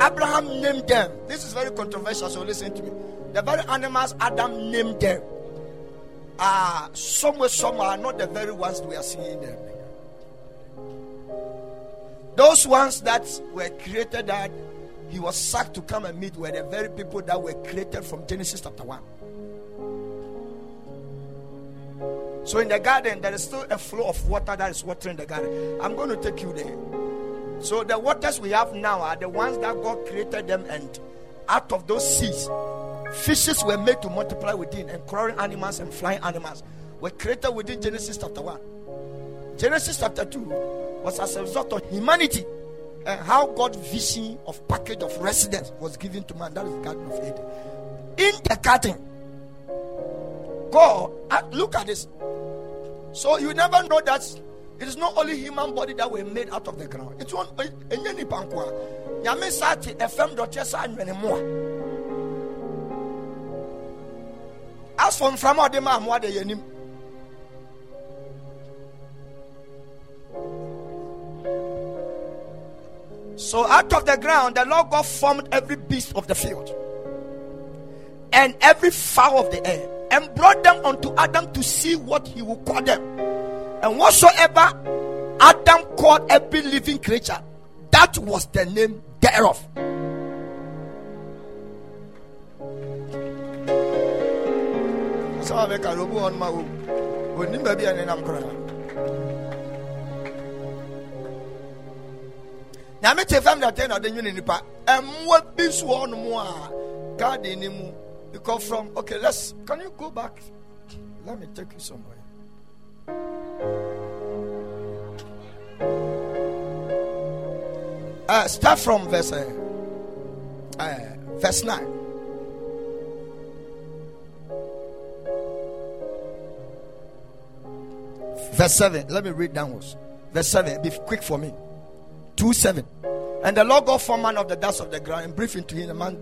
Abraham named them. This is very controversial, so listen to me. The very animals Adam named them are somewhere, somewhere are not the very ones we are seeing them. Those ones that were created that he was sacked to come and meet were the very people that were created from Genesis chapter 1. So in the garden, there is still a flow of water that is watering the garden. I'm going to take you there. So the waters we have now are the ones that God created them, and out of those seas, fishes were made to multiply within, and crawling animals and flying animals were created within Genesis chapter 1. Genesis chapter 2 was as a result of humanity and how God's vision of package of residence was given to man. That is the Garden of Eden. In the garden, God, uh, look at this. So you never know that it is not only human body that were made out of the ground. It's one eh, enye nipa nko a. Nyame sa te FM dɔte sa anwene mo a. As for mframa ɔde ma de yɛnim. So out of the ground, the Lord God formed every beast of the field and every fowl of the air and brought them unto Adam to see what he would call them. And whatsoever Adam called every living creature, that was the name thereof. Some make a robo on my own. When you I'm crying. Now, me tell them that they're not the nipa. And what this one more God in him. You come from okay, let's can you go back? Let me take you somewhere. Uh, start from verse uh, uh, verse 9. Verse 7. Let me read downwards. Verse 7. Be quick for me. 2 7. And the Lord God formed man of the dust of the ground and breathed into him the man,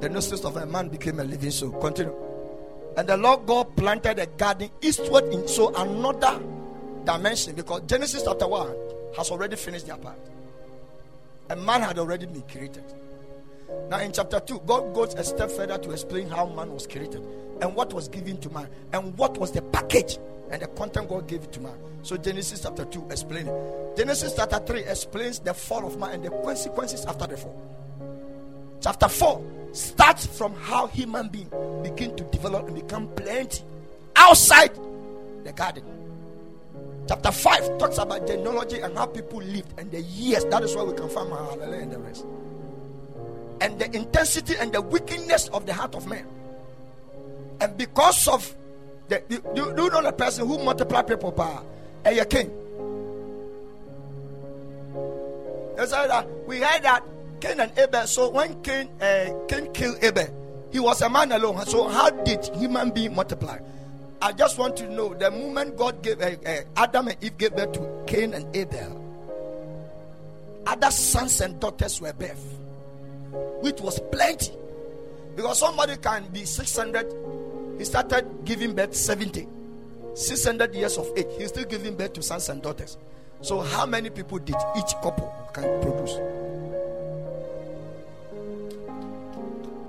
the nostrils of a man became a living soul. Continue. And the Lord God planted a garden eastward in so another dimension because Genesis chapter 1 has already finished their part. A man had already been created. Now, in chapter 2, God goes a step further to explain how man was created and what was given to man and what was the package and the content God gave to man. So, Genesis chapter 2 explains it. Genesis chapter 3 explains the fall of man and the consequences after the fall. Chapter 4 starts from how human beings begin to develop and become plenty outside the garden. Chapter 5 talks about genealogy and how people lived and the years. That is why we can find Mahalalel and the rest. And the intensity and the wickedness of the heart of man. And because of the, do, do you know the person who multiplied people by a king? That's why that We heard that Cain and Abel. So when Cain, uh, Cain killed Abel, he was a man alone. So how did human being multiply? I just want to know the moment God gave uh, uh, Adam and Eve gave birth to Cain and Abel, other sons and daughters were birth, which was plenty. Because somebody can be 600, he started giving birth 70, 600 years of age, he's still giving birth to sons and daughters. So, how many people did each couple can produce?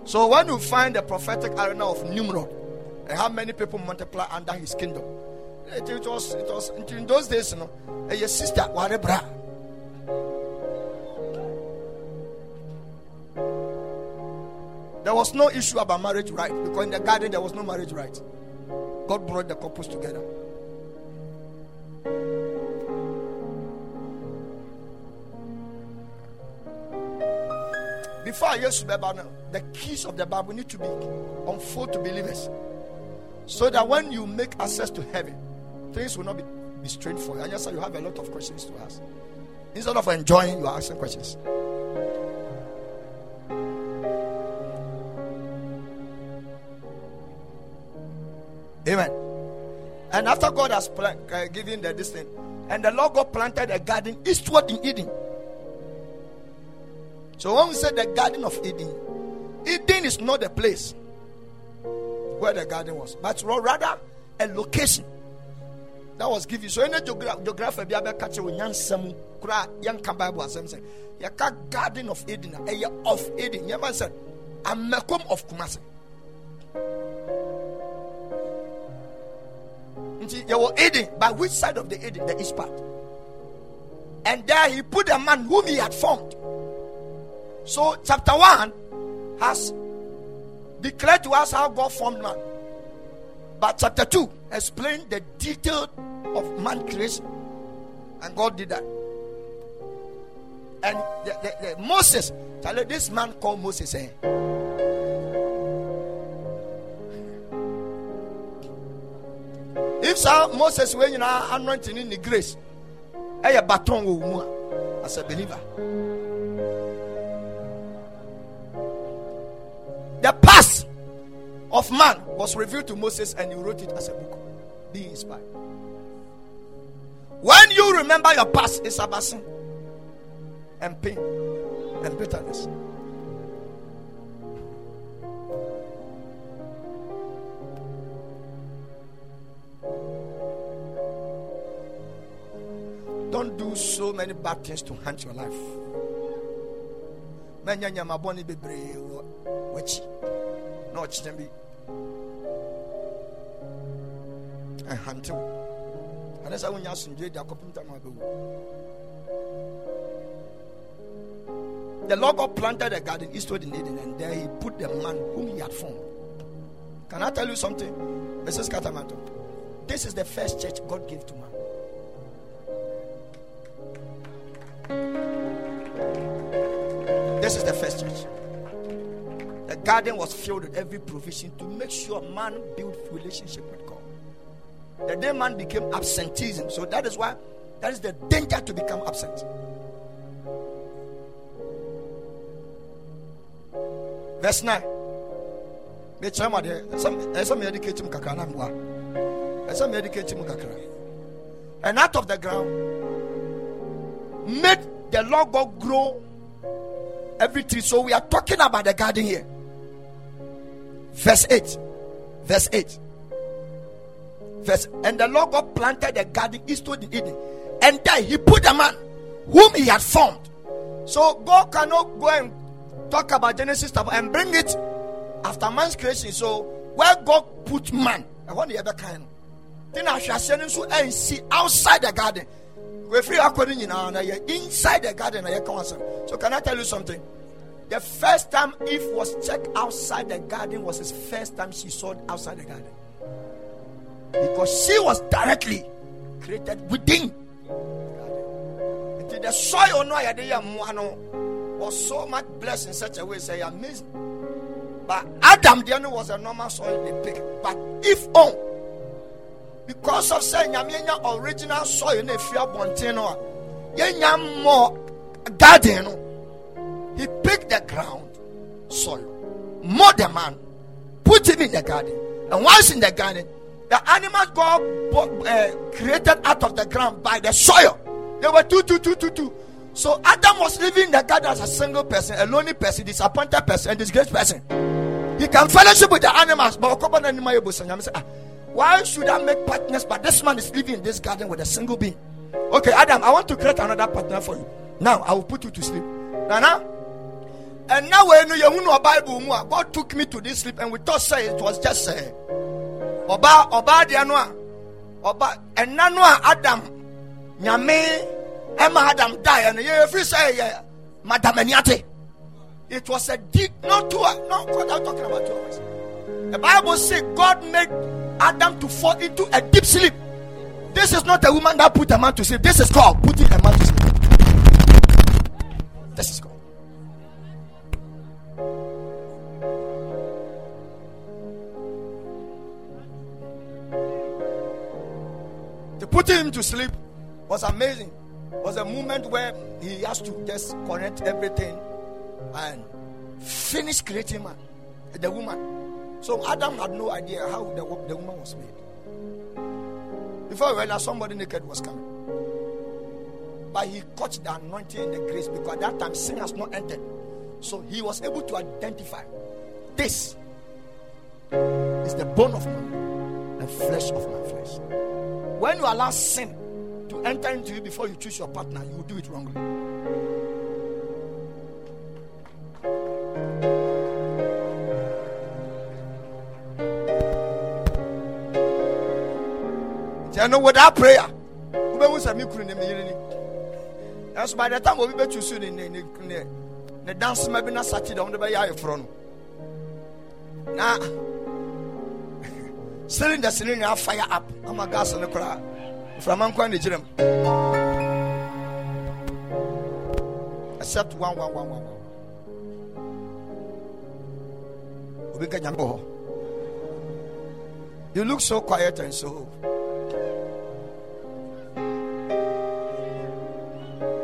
So, when you find the prophetic arena of Nimrod, and how many people multiply under his kingdom. It, it was it was in those days, you know, your sister whatever. There was no issue about marriage right because in the garden there was no marriage right. God brought the couples together. Before I used the keys of the Bible need to be unfolded to believers. So that when you make access to heaven, things will not be, be strained for you. And yes, sir, you have a lot of questions to ask. Instead of enjoying, you are asking questions. Amen. And after God has pl- uh, given the distance, and the Lord God planted a garden eastward in Eden. So when we say the Garden of Eden, Eden is not the place where the garden was, but rather a location that was given. So any geographer be able catch you nyansam kura yanka Bible asem say yaka Garden of Eden, a of Eden. Yama said, a mekom of Kumasi. You were Eden. By which side of the Eden? The east part. And there he put a man whom he had formed. So, chapter 1 has declared to us how God formed man. But chapter 2 explained the detail of man creation. And God did that. And the, the, the Moses, this man called Moses, eh? If so, Moses, when you know anointing in the grace, a baton as a believer. The past of man was revealed to Moses and he wrote it as a book, being inspired. When you remember your past, it's about sin and pain and bitterness. Don't do so many bad things to haunt your life. Manya ma bewu. The Lord God planted a garden eastward in Eden, and there He put the man whom He had formed. Can I tell you something, Mrs. Katamato? This is the first church God gave to man. This is the first church. The garden was filled with every provision to make sure man built relationship with God. The day man became absenteeism, so that is why that is the danger to become absent. Verse 9. And out of the ground made the Lord God grow every tree. So we are talking about the garden here. Verse 8. Verse 8. Verse and the Lord God planted the garden eastward in Eden, and there he put a man whom he had formed. So God cannot go and talk about Genesis and bring it after man's creation. So where God put man, I want the other kind. Then I shall send him so and see outside the garden we free according you now inside the garden so can i tell you something? The first time eve was checked outside the garden was his first time she saw outside the garden. Because she was directly created within the soil no was so much blessed in such a way say amazing. But adam the only was a normal soil they pick. But if on because of say nyame nya original soil na efi abɔnten no a. Yɛnya garden he picked the ground soil. More the man. Put him in the garden. And once in the garden the animals God uh, created out of the ground by the soil. They were two two two two two. So Adam was living in the garden as a single person a lonely person disappointed person and disgraced person. He can fellowship with the animals but why should I make partners? But this man is living in this garden with a single being. Okay, Adam, I want to create another partner for you. Now I will put you to sleep. Nana. And now when you know Bible, God took me to this sleep, and we thought say it was just uh, Oba Oba Dianoa. Oba and Nanoa Adam Nyame Emma Adam die and you free say Madam Eniate. It was a deep, not two, no, God, I'm talking about two hours. The Bible says God made Adam to fall into a deep sleep. This is not a woman that put a man to sleep. This is called putting a man to sleep. This is called. The putting him to sleep was amazing. Was a moment where he has to just connect everything and finish creating man, the woman. So Adam had no idea how the, the woman was made. Before he realized somebody naked was coming. But he caught the anointing and the grace because at that time sin has not entered. So he was able to identify this is the bone of man and flesh of my flesh. When you allow sin to enter into you before you choose your partner, you will do it wrongly. I know without prayer, that's by the time we be choosing in the dance maybe not sati da wonde bɛyɛ ayɛforɔ no na cylinders no nyinaa fire up. Ama gas no koraa mframa nkwa ne gyina mu except one one one one you look so quiet and so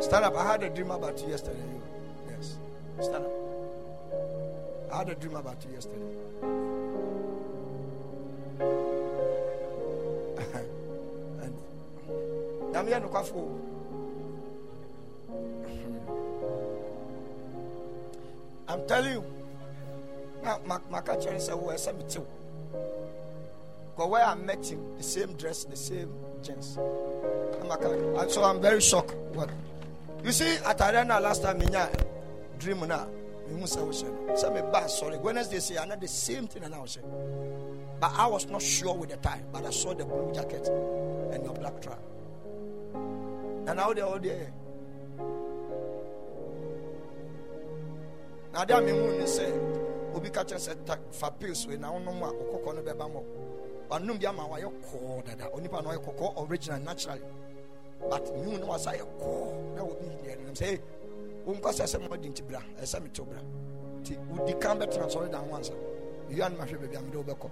stand up i had a dream about you yesterday Yes. Stand up. I had a dream about you yesterday. and I'm I'm telling you, my, my catcher said, Well, send me. Because where I met him, the same dress, the same jeans. And so I'm very shocked. What? You see, at Arena last time, dream na mehu sɛ wohyɛ no sɛ meba asɔre wednesday say ana the same thing na wohyɛ but i was not sure with the time but i saw the blue jacket and your black track na na wode wode na ade a mehu ne sɛ obi ka kyerɛ sɛ eh, fa pills wei na wonom a wokɔkɔ no bɛba mmɔ wanom bi ama wayɛ kɔɔ dada. Onipa no ɔyɛ original naturally but mehu ne wasa yɛ kɔɔ na obi deɛ no sɛ wonkɔsɛ sɛ mɔde nti bra ɛsɛ metew bra nti wodi kan bɛtena sɔre da ho ansa wia no mahwɛ baabi a mede wobɛkɔ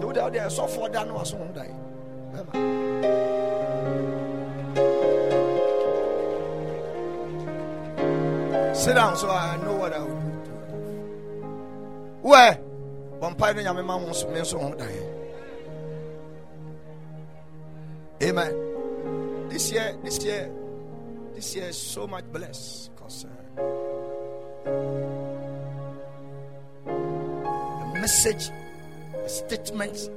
de wode wode ɛsɔfoɔ da no waso ho dae bɛma sit down so I know what I will do. Where? Vampire nyame ma ho so me so ho dae. Amen. This year, this year, this year is so much blessed because uh, the message, the statement,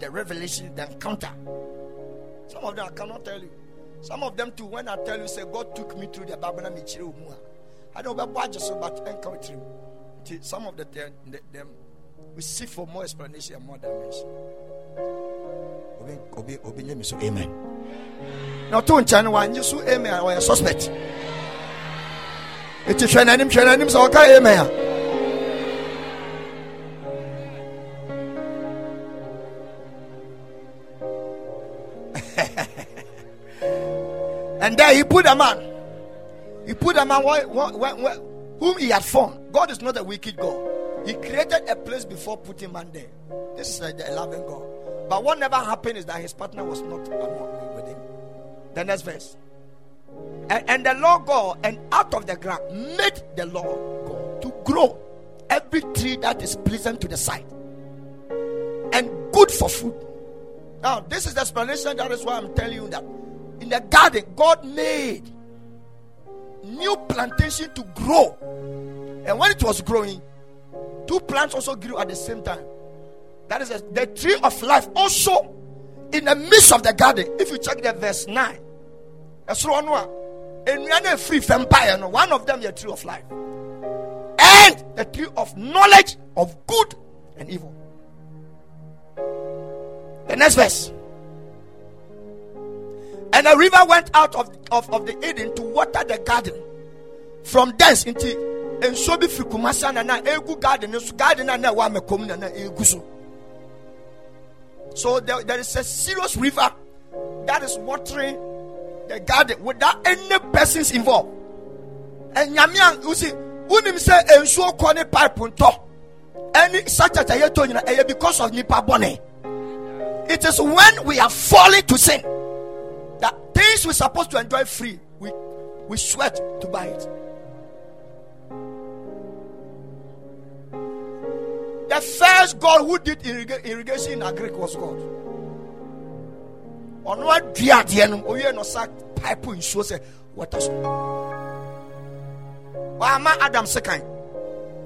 the revelation, the encounter. Some of them I cannot tell you. Some of them too, when I tell you, say God took me through the Babana Michiru I don't know about so but encounter Some of the them, them we seek for more explanation and more dimension. Amen. Na ɔto nkyɛn no wanyɛ so amen a ɔyɛ suspect. Ɛti hwɛ n'anim hwɛ n'anim sɛ ɔka amen. A and there he put a man. He put a man whom he had formed. God is not a wicked god. He created a place before putting man there. This is like the 11 god but what never happened is that his partner was not with him the next verse. And, and the Lord God, and out of the ground, made the Lord God to grow every tree that is pleasant to the sight and good for food. Now, this is the explanation. That is why I'm telling you that in the garden, God made new plantation to grow. And when it was growing, two plants also grew at the same time. That is the tree of life also in the midst of the garden. If you check the verse 9, free vampire, one of them the tree of life and the tree of knowledge of good and evil. The next verse. And a river went out of, of, of the Eden to water the garden. From thence into and so be garden garden na na wa so. There, there is a serious river that is watering the garden without any persons involved. And Yamian, you see, unim say ensuo kɔ ne pipe ɛne such a yɛ to nyina ɛyɛ because of nipa bɔne. It is when we are falling to sin that things we're supposed to enjoy free, we we sweat to buy it. The first God who did irrigation in Agric was God. ɔno adua adeɛ no owie no sa pipe nsuo sɛ water so wama adam sekan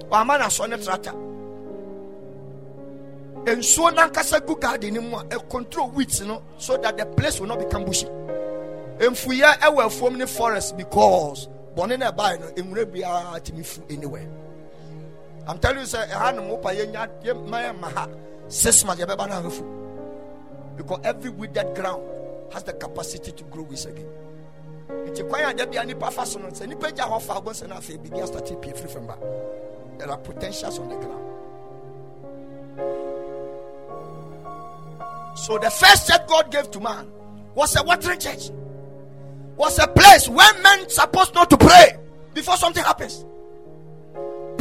wama nasɔ ne trata nsuo nankasa gu garden mu a control weeds no so that the place will not become bushy. Mfuyɛ ɛwɔ afuom ne forest because bɔne na ɛbaeɛ no nwura biara tumi fu anywhere i'm telling you mopa yɛnya yɛma ma ha six months because every withered ground has the capacity to grow weeds again. Nti kwan a da bia nipa fa so no sɛ nipa gya hɔ fa sɛ no afei biribi astate pie firi fam ba there are potentials on the ground. So the first church god gave to man was a watering church. Was a place where men supposed not to pray before something happens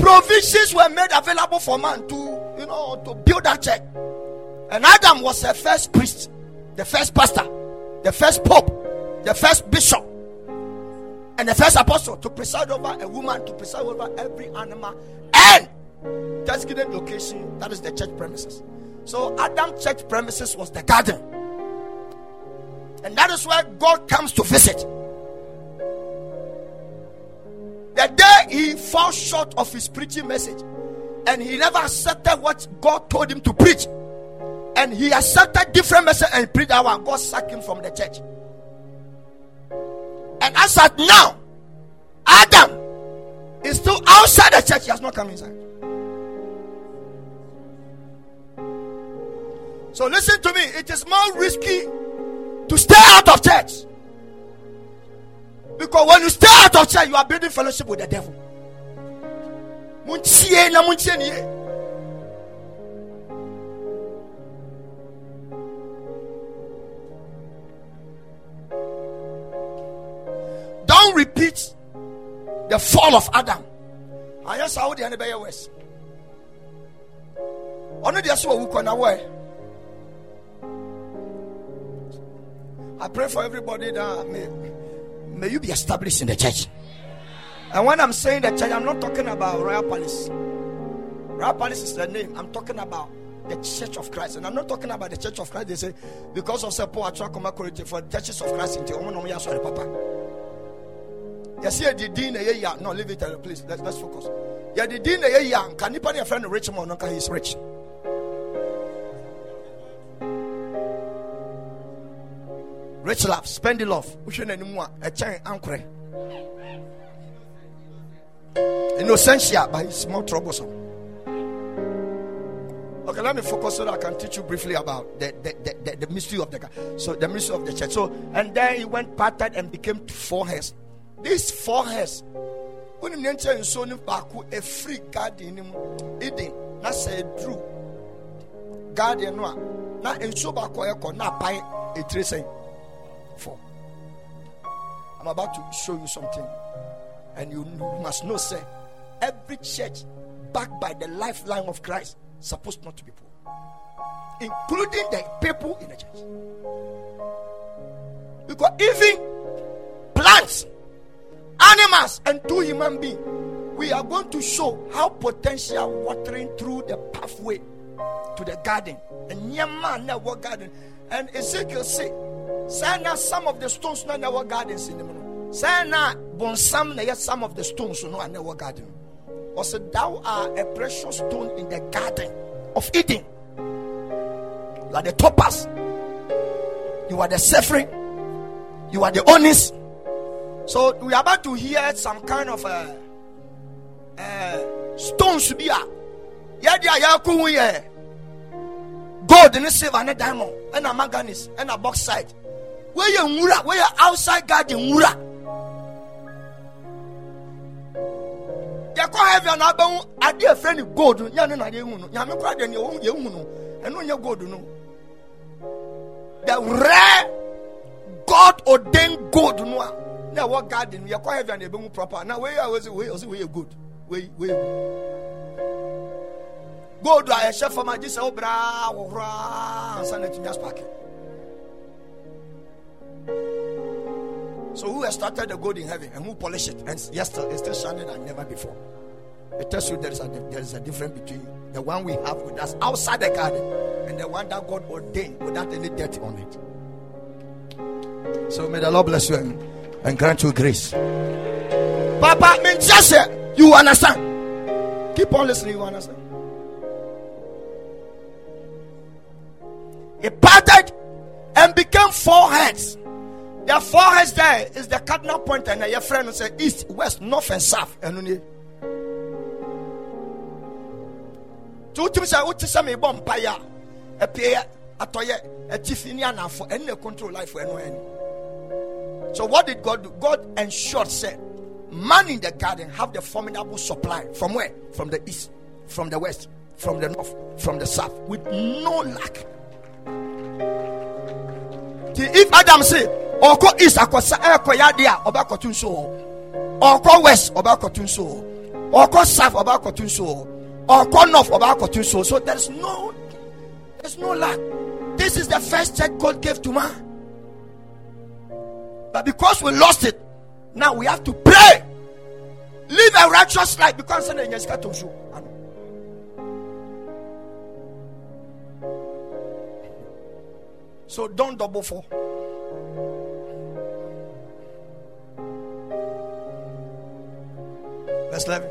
provisions were made available for man to you know to build that church and adam was the first priest the first pastor the first pope the first bishop and the first apostle to preside over a woman, to preside over every animal, and designated location that is the church premises. So, Adam church premises was the garden, and that is where God comes to visit. The day he fell short of his preaching message, and he never accepted what God told him to preach, and he accepted different message and preached our God sacked him from the church. And as at now, Adam is still outside the church. He has not come inside. So listen to me. It is more risky to stay out of church. Because when you stay out of church, you are building fellowship with the devil. Don't repeat the fall of Adam. I just saw the enemy west. Only the so we can away. I pray for everybody that may, may you be established in the church. And when I'm saying the church, I'm not talking about Royal Palace. Royal Palace is the name. I'm talking about the Church of Christ. And I'm not talking about the Church of Christ. They say, because of I try to for the Churches of Christ. In the Omanomia. So the Papa. Yes, yeah, the dean, no, leave it, please. Let's, let's focus. Yeah, the dean, yeah. Can you put your friend rich man? No, he's rich. Rich love, spend love. Shouldn't anymore. A chain anchor. Innocential, but it's more troublesome. Okay, let me focus so that I can teach you briefly about the, the, the, the, the mystery of the so the mystery of the church. So and then he went parted and became four heads these four hairs wonim ne nkyɛn nsuo no baako efiri garden eden na sɛ eduru garden no a na nsuo etire sɛn four i'm about to show you something and you must know say every church backed by the lifeline of christ supposed not to be poor including the people in the church because even plants animals and two human beings, we are going to show how potential watering through the pathway to the garden. And Yaman never garden. And Ezekiel say, say now some of the stones no never gardens in the moon. Say now bonsam na some of the stones no never garden. Or say thou are a precious stone in the garden of Eden. Like the topaz. You are the suffering. You are the honest so we are about to hear some kind of uh, uh, stones be a yɛde a yɛako ho yɛ gold ne silver ne diamond ɛna manganese ɛna bauxite wɔyɛ nwura wɔyɛ outside garden nwura. Yɛkɔ heaven na abɛhu adeɛ fɛ ne gold. Nyɛ no na yɛhu no. Nyame kora deɛ neɛ yɛhu no. Ɛno nyɛ gold no. The rare god ordained gold no a na ɛwɔ garden. Yɛ kɔ heaven ebe mu proper. Na wei a wɔsi wei ɔsi wei yɛ good wei wei gold. A yɛhyɛ fam a gye sɛ wobraa ahohora ansa na tumi aspake so who has started the gold in heaven and who polished it and yes it's still shining than never before It tells you there is a there is a difference between the one we have with us outside the garden and the one that God ordained without any dirt on it. So may the Lord bless you and, and grant you grace. Papa, mean just you understand. Keep on listening, you understand. He parted and became four heads. The forest there is the cardinal point, and your friend will say east, west, north, and south. And to wotim sɛ wote sɛ mebɔ mpaeɛ a ɛpie atɔyɛ atifi ne anafo ɛne na control life ɛno ɛni so what did god do? God ensured said man in the garden have the formidable supply from where? From the east from the west from the north from the south with no lack. If adam say ɔkɔ east akɔsa ɛkɔ eh, yadeɛ a ɔbɛkɔto nso. Hɔ ɔkɔ west ɔbɛkɔto nso. Hɔ ɔkɔ south ɔbɛkɔto nso. Hɔ ɔkɔ north ɔbɛkɔto nso. So there is no there is no lack. This is the first check God gave to man. But because we lost it now we have to pray. Live a righteous life. Because sɛ na nya sika to nso so don't double for. Verse 11.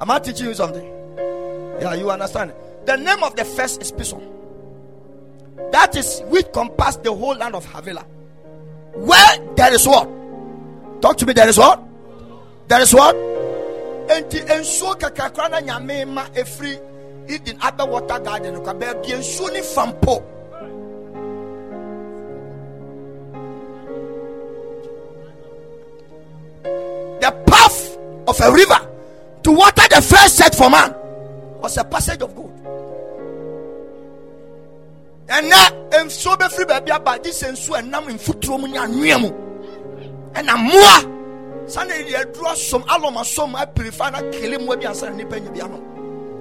Am I teaching you something? Yeah, you understand. The name of the first is Pison. That is which compass the whole land of Havilah. Where there is what? Talk to me. There is what? There is what? Enti ensuo kakrakra na nyame ma efiri Eden Abe Water Garden kwa baabi ensuo fampo. Of a river to water the first set for man was a passage of. And now, nsuo bɛfiri baabi aba gye sɛ nsuo ɛnam mfuturo mu ne anwea mu. Ɛna mmoa sane yɛ aduro asom alom asom apirifa na kele mmoa bi ansa na nipa nya bi ano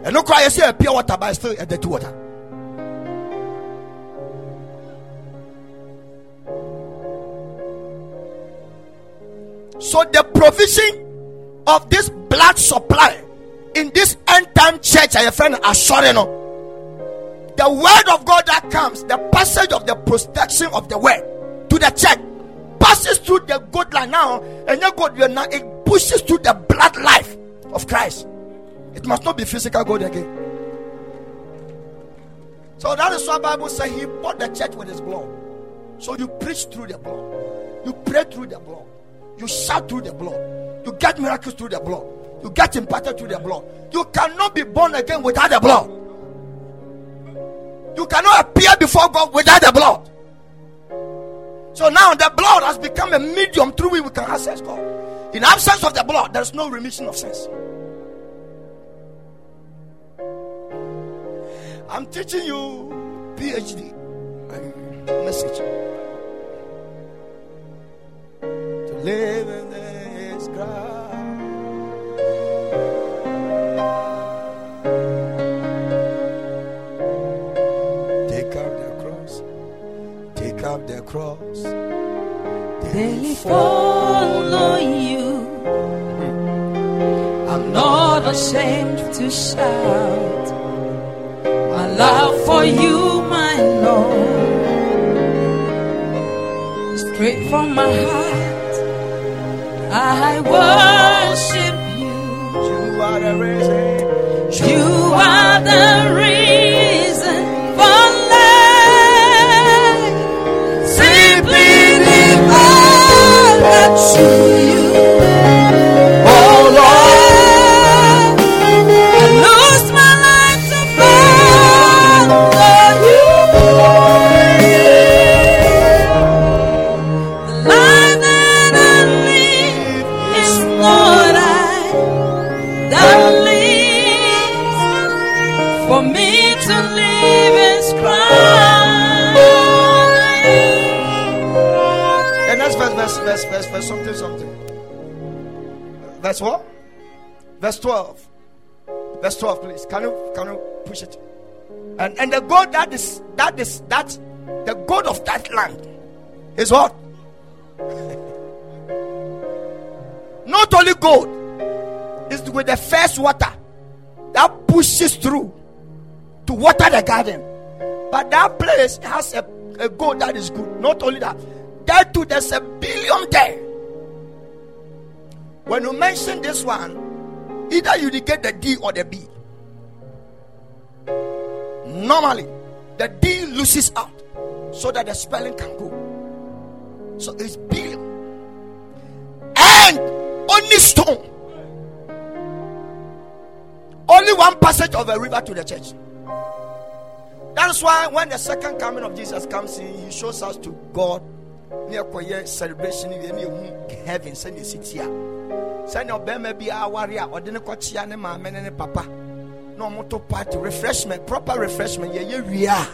ɛno koraa yɛ sɛ pure water but still a dirty water. So the provision of this blood supply in this end time church, I friend assuring. The word of God that comes, the passage of the protection of the word to the church passes through the good line now, and your God now it pushes through the blood life of Christ. It must not be physical God again. So that is why Bible says he bought the church with his blood. So you preach through the blood, you pray through the blood, you shout through the blood, you get miracles through the blood. You get imparted through the blood. You cannot be born again without the blood. You cannot appear before God without the blood. So now the blood has become a medium through which we can access God. In absence of the blood, there is no remission of sins. I'm teaching you PhD message to live in the Straight from my heart, I worship you. You are the reason. You Verse 12. Verse 12, please. Can you can you push it? And and the God that is that is that the God of that land is what? Not only gold, it's with the first water that pushes through to water the garden. But that place has a, a goal that is good. Not only that, there too there's a billion there. When you mention this one, either you get the D or the B. Normally, the D loses out so that the spelling can go. So it's billion. And only stone. Only one passage of a river to the church. That's why when the second coming of Jesus comes he shows us to God near choir celebration in heaven. Send sit here. Send your bema be a warrior or didn't coach ne mama ne papa. No moto party refreshment, proper refreshment. Yeah, yeah, we are.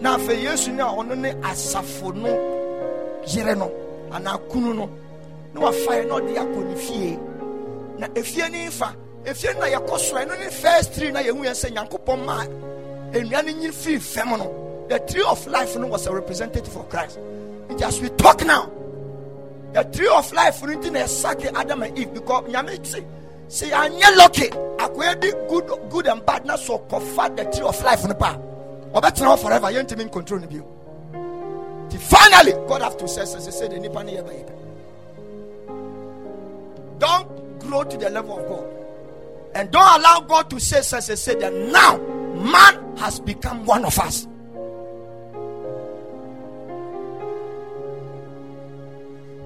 Now for years now, on ne asafo no yere no ana kunu no na wafa no de akɔ ne na efie ne fa efie na yɛkɔ so ɛno ne first tree na yɛhu yɛn sɛ nyankopɔn maa nnua no nyi firi fam no the tree of life no was a representative of christ it as we talk now. The tree of life na ɛsake adam and eve because nyame se sɛ yɛanyɛ lucky akɔyɛ de good good and bad na so kɔfa the tree of life in the no pa ɔbɛtena hɔ forever yɛntumi control no bio nti finally god have to say no yɛ bɛyɛ don't grow to the level of god. And don't allow God to say, say, say, say that now man has become one of us.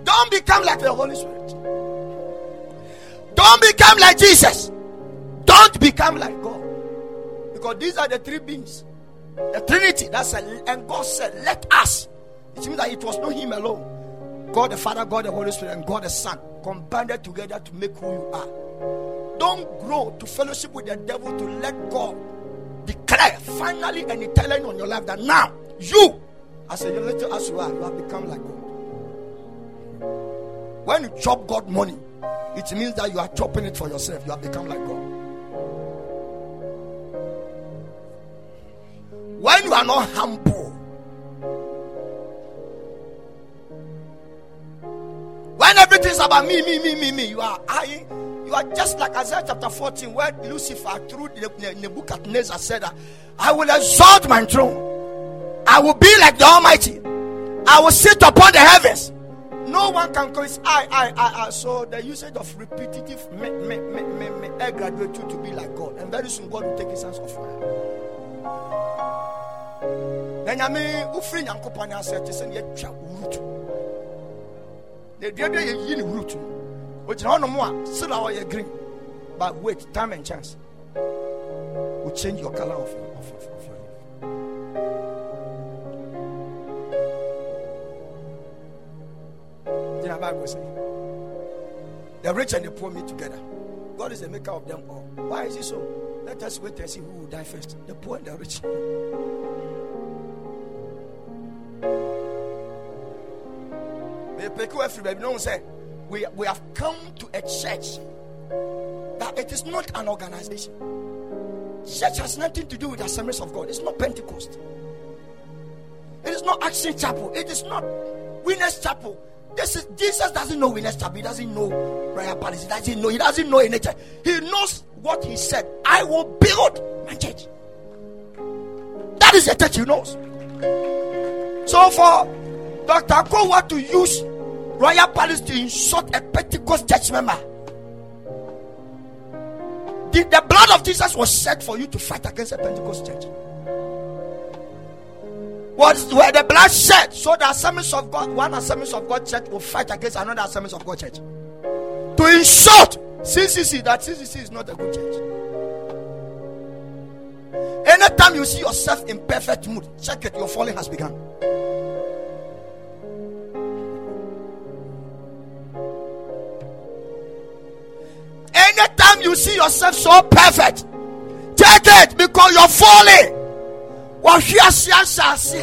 Don't become like the Holy Spirit. Don't become like Jesus. Don't become like God. Because these are the three beings. The Trinity. That's a, and God said, Let us. It means that it was not Him alone. God the Father, God the Holy Spirit, and God the Son combined together to make who you are. Don't grow to fellowship with the devil to let God declare finally and eternally on your life that now you, as a little as you are, you have become like God. When you chop God money, it means that you are chopping it for yourself. You have become like God. When you are not humble, when everything is about me, me, me, me, me, you are eyeing you are just like Isaiah chapter 14, where Lucifer, through Nebuchadnezzar, said, that I will exalt my throne. I will be like the Almighty. I will sit upon the heavens. No one can call his I, I, I, I. So the usage of repetitive me, me, me, me, me, I graduate you to be like God. And very soon God will take his hands off you. Then I mean, ufri nyankopon ya say, "Tese ne atwa urutu." Ne dua ye yi ne urutu ogyina hɔnom a still ɔyɛ green but wait time and chance will change your color of your, of, of, know, Bible the rich and the poor meet together. God is the maker of them all. Why is it so? Let us wait and see who will die first the poor and the rich. We, we have come to a church that it is not an organization. Church has nothing to do with the assemblies of God. It's not Pentecost. It is not Action Chapel. It is not Winners Chapel. This is Jesus doesn't know Winners Chapel. He doesn't know Royal Palace. He doesn't know. He doesn't know any church. He knows what he said. I will build my church. That is the church he knows. So for Dr. Kowa to use Royal Palace to insult a Pentecost church member. The, the blood of Jesus was shed for you to fight against a Pentecost church. Was where the blood shed so the assemblies of God, one assemblies of God church will fight against another assemblies of God church. To insult CCC that CCC is not a good church. Anytime you see yourself in perfect mood, check it, your falling has begun. Anytime you see yourself so perfect, check it because you're falling. Wahwe ase asase.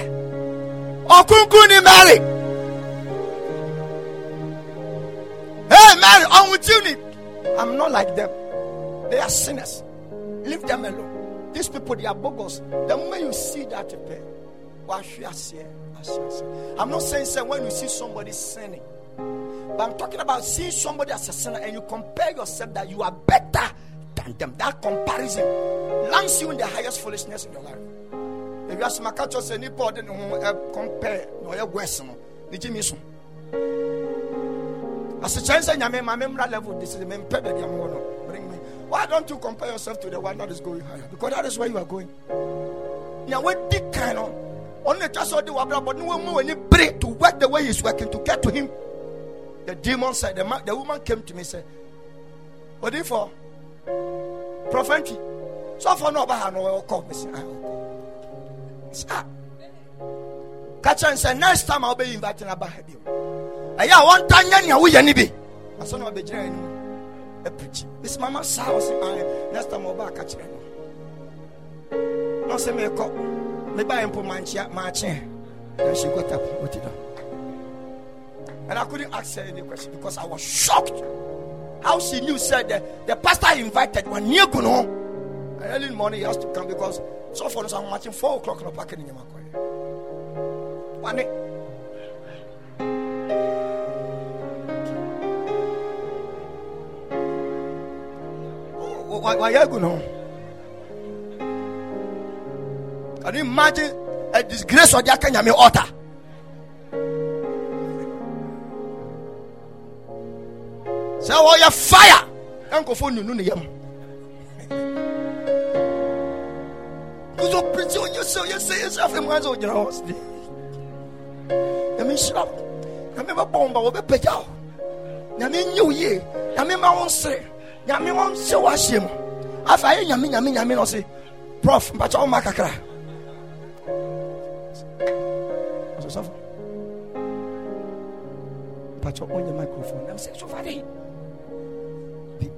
Okunkun ni Mary. Hey Mary, you. I'm not like them. They are sinners. Leave them alone. These people, they are bogus. The moment you see that, wahwe ase asase. I'm not saying say when you see somebody sinning But I'm talking about seeing somebody as a sinner and you compare yourself that you are better than them. That comparison lands you in the highest foolishness in your life. If you ask my culture, say, anybody compare, no, you're worse. No, as a chance, nyame my memory level. This is the main pet that I'm going to bring me. Why don't you compare yourself to the one that is going higher? Because that is where you are going. Now, what did kind of only just all the wabra, but no one when you pray to work the way he's working to get to him. The demon said, the, man, the woman came to me and said, What if for prophecy? So for no about no call ah, me. Catch and say, Next time I'll be inviting about him. ɛyɛ a wɔnta nyɛ nea woyɛ ne bi asɔ na ɔbɛgyina anim apirikyi bisi mama saa ɔsɛ ae next time ɔba aka kyerɛ no na ɔsɛ meekɔ mebaɛ mpo mankyea maakye then she got up what it and I couldn't ask her any question because I was shocked how she knew said that the pastor invited one. Near Guno. and early in the morning he has to come because so for us I'm watching four o'clock the park in Yamakoy one wayɛ gu no? Can you imagine a disgrace ɔde aka nyame altar? Sɛ wɔyɛ fire. Ɛnkɔfo nunu ne yam sɛ yɛsɛ afei mu sɛ ɔgyina hɔ sɛ nyame nhyira wo nyame bɛbɔ wo ba wɔbɛpagya wo nyame nyɛ wo yie nyame ma wo nsere nyame wɔn hyɛ w'ahyɛ mu afa ayɛ nyame nyame nyame na ɔse prof mpakyɛ wo ma kakra ɔsosɔfo mpakyɛ wonyɛ microphone nam sɛ sofa de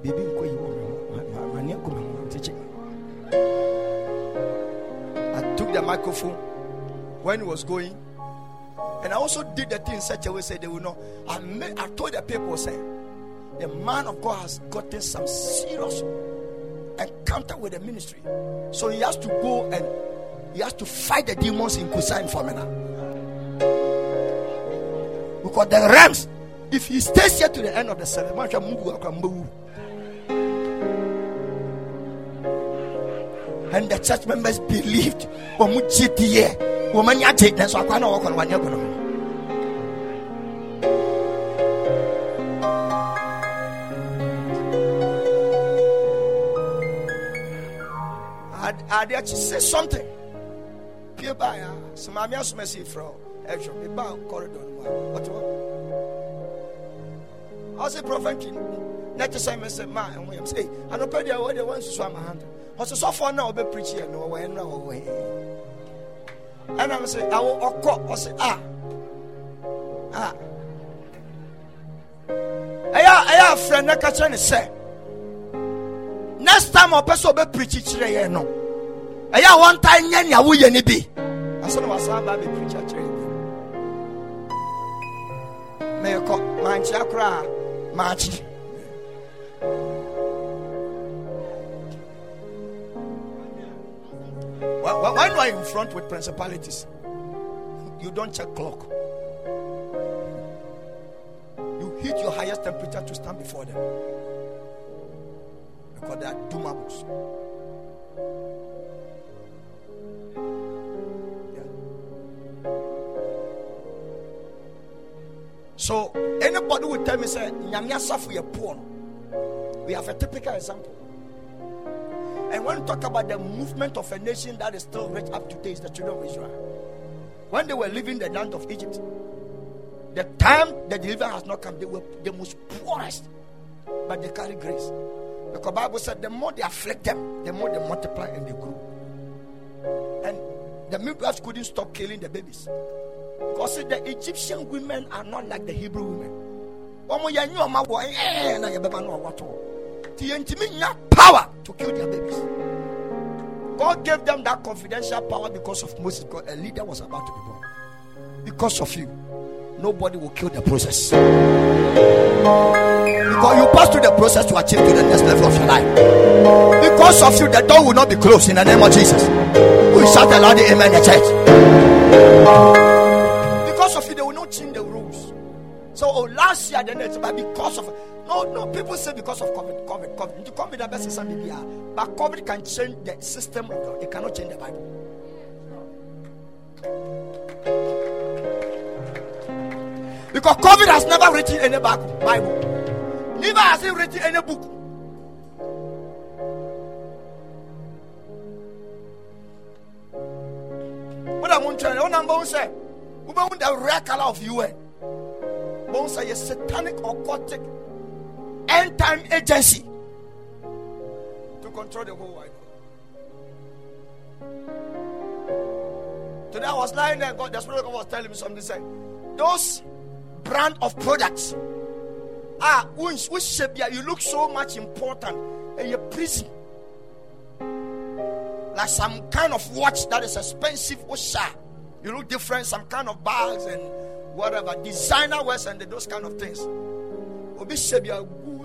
biribi nkɔ yi wɔ me ho mane agu me ho ntekye the microphone when he was going and I also did the thing in such a way say they will know I, made, I told the people say the man of God has gotten some serious encounter with the ministry. So he has to go and he has to fight the demons in Kusain Famina. Because the realms, if he stays here to the end of the service, And the church members believed. Woman, you take that's why I know what you're going to adeɛ kye say something. Pie baa ya sɛ maame asoma si frɛ ɛhwɛ me baa corridor no mu a ɔte hɔ ɔsɛ prɔfɛtwi na te sɛ me sɛ ma ɛho yam sɛ anɔpɛ deɛ wɔ deɛ wansusu ama hanta ɔsɛ sɔfoɔ no a wɔbɛprikyi ɛ no wɔwɔ no a wɔwɔ ɛ ɛna me sɛ awo ɔkɔ ɔsɛ a. A. Ɛyɛ ɛyɛ afrɛ na ka kyerɛ ne sɛ next time ɔpɛ sɛ ɔbɛprikyi kyerɛ yɛn no ɛyɛ a wɔn ta nyɛ nea woyɛ ne bi. Asɛ na wasan ba bɛ pirikyi akyerɛ bi. Mɛkɔ mankyia koraa maakyi when you are in front with principalities? You don't check clock. You hit your highest temperature to stand before them. Because they are doomables So anybody will tell me, say, Nyamia Safu poor. We have a typical example. And when we talk about the movement of a nation that is still rich up to date, the children of Israel. When they were leaving the land of Egypt, the time the deliverance has not come, they were the most poorest, but they carry grace. Because the Bible said the more they afflict them, the more they multiply and they grow. And the midwives couldn't stop killing the babies. Because the Egyptian women are not like the Hebrew women. Power to kill their babies. God gave them that confidential power because of Moses. God, a leader was about to be born. Because of you, nobody will kill the process. Because you pass through the process to achieve to the next level of your life. Because of you, the door will not be closed in the name of Jesus. We shout aloud the amen in the church. Because of you, they will not change the church. Oh, last year, the next, but because of no, no, people say because of COVID, COVID, COVID. Into COVID, the best something But COVID can change the system of God. It cannot change the Bible. Because COVID has never written any Bible. Neither has it written any book. What I'm to tell you, what I'm going to say, the rare color of UN. Bone say a satanic occultic end time agency to control the whole world. Today I was lying there, God, the Spirit of God was telling me something. Say, those brand of products, ah, which, which shape you look so much important in your prison. Like some kind of watch that is expensive, which you look different, some kind of bags and whatever, designer wears and those kind of things. Obi shape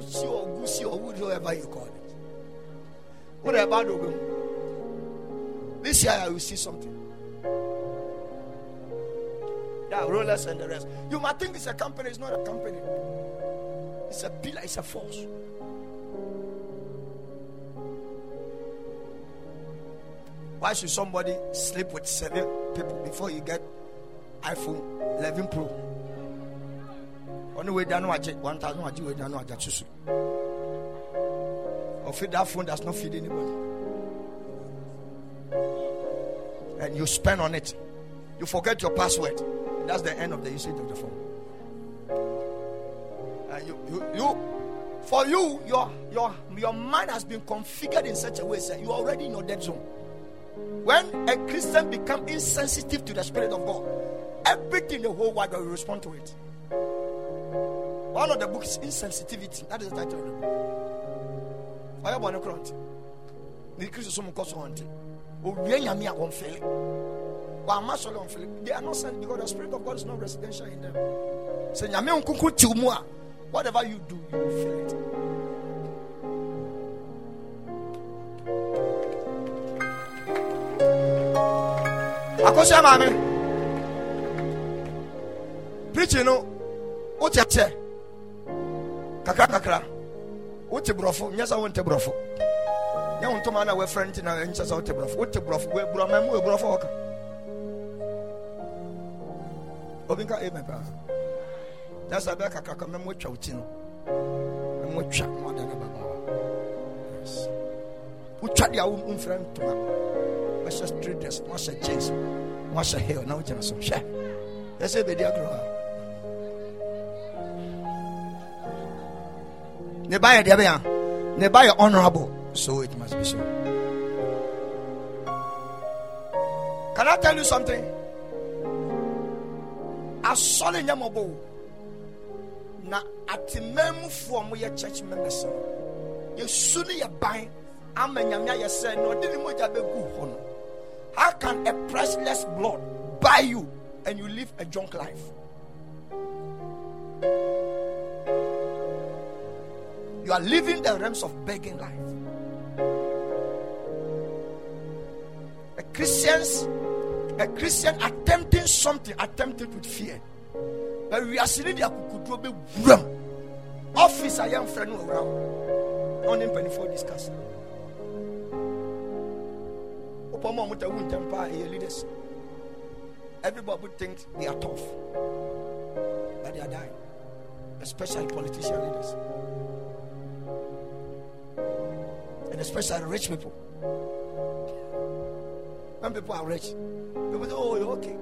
Gucci or Gucci or whatever you call it. Whatever about Ogum? This year I will see something. Yeah, Rolex and the rest. You might think it's a company, it's not a company. It's a pillar, it's a force. Why should somebody sleep with seven people before you get iPhone 11 Pro? Ɔne wei da no agye 1000 agye wei da no agye susu ɔfi that phone does not feed anybody. And you spend on it. You forget your password. That's the end of the usage of the phone. And you you, you for you your your your mind has been configured in such a way that you're already in your dead zone. When a christian become insensitive to the spirit of god everything in the whole world will respond to it one of the books, Insensitivity. That is the title of the book. One account. The Christian some cause on it. Owie nyame a wɔmfele wɔama sɔre ɔmfele they are not sent because the spirit of God is not residential in them a whatever you do you will feel it akɔhyɛ maame preaching no wokyɛkyɛ kakra kakra. Wote borɔfo nyɛ sɛ wonte borɔfo. Nyɛ wo ntoma na wɔafrɛ nti na ɛnkyɛ sɛ wote borɔfo. Wote borɔfo burɔma mu ɛborɔfo wɔka. Obi nka amen paa. Nyɛ sɛ bɛɛ kakrakra mɛma watwa wo ti no. Mɛma watwa na wada no babaa wotwa deɛ womfrɛ ntoma. Wɔhyɛ straight dress na wahyɛ jeans na wahyɛ hair na wogyina so. Hwɛ. Yɛ sɛ bɛdi agorɔ ne ba yɛ deɛ bɛyɛ ne ba yɛ honorable? So it must be so. Can i tell you something? Asɔre nyɛ mɔbɔ o na atemamufoɔ mo yɛ church members. No yɛsu no yɛ ban ama nyame ayɛ sɛ na ɔde ne mogya how can a priceless blood buy you and you live a junk life You are living the realms of begging life. A Christian's a Christian attempting something, attempted with fear. But we are seeing the akukudu be wram. Office I am friend around. On him before discuss. Upon muta wuntempa leaders. Everybody thinks they are tough, but they are dying, especially politician leaders. And especially rich people. When people are rich, people say, Oh, okay.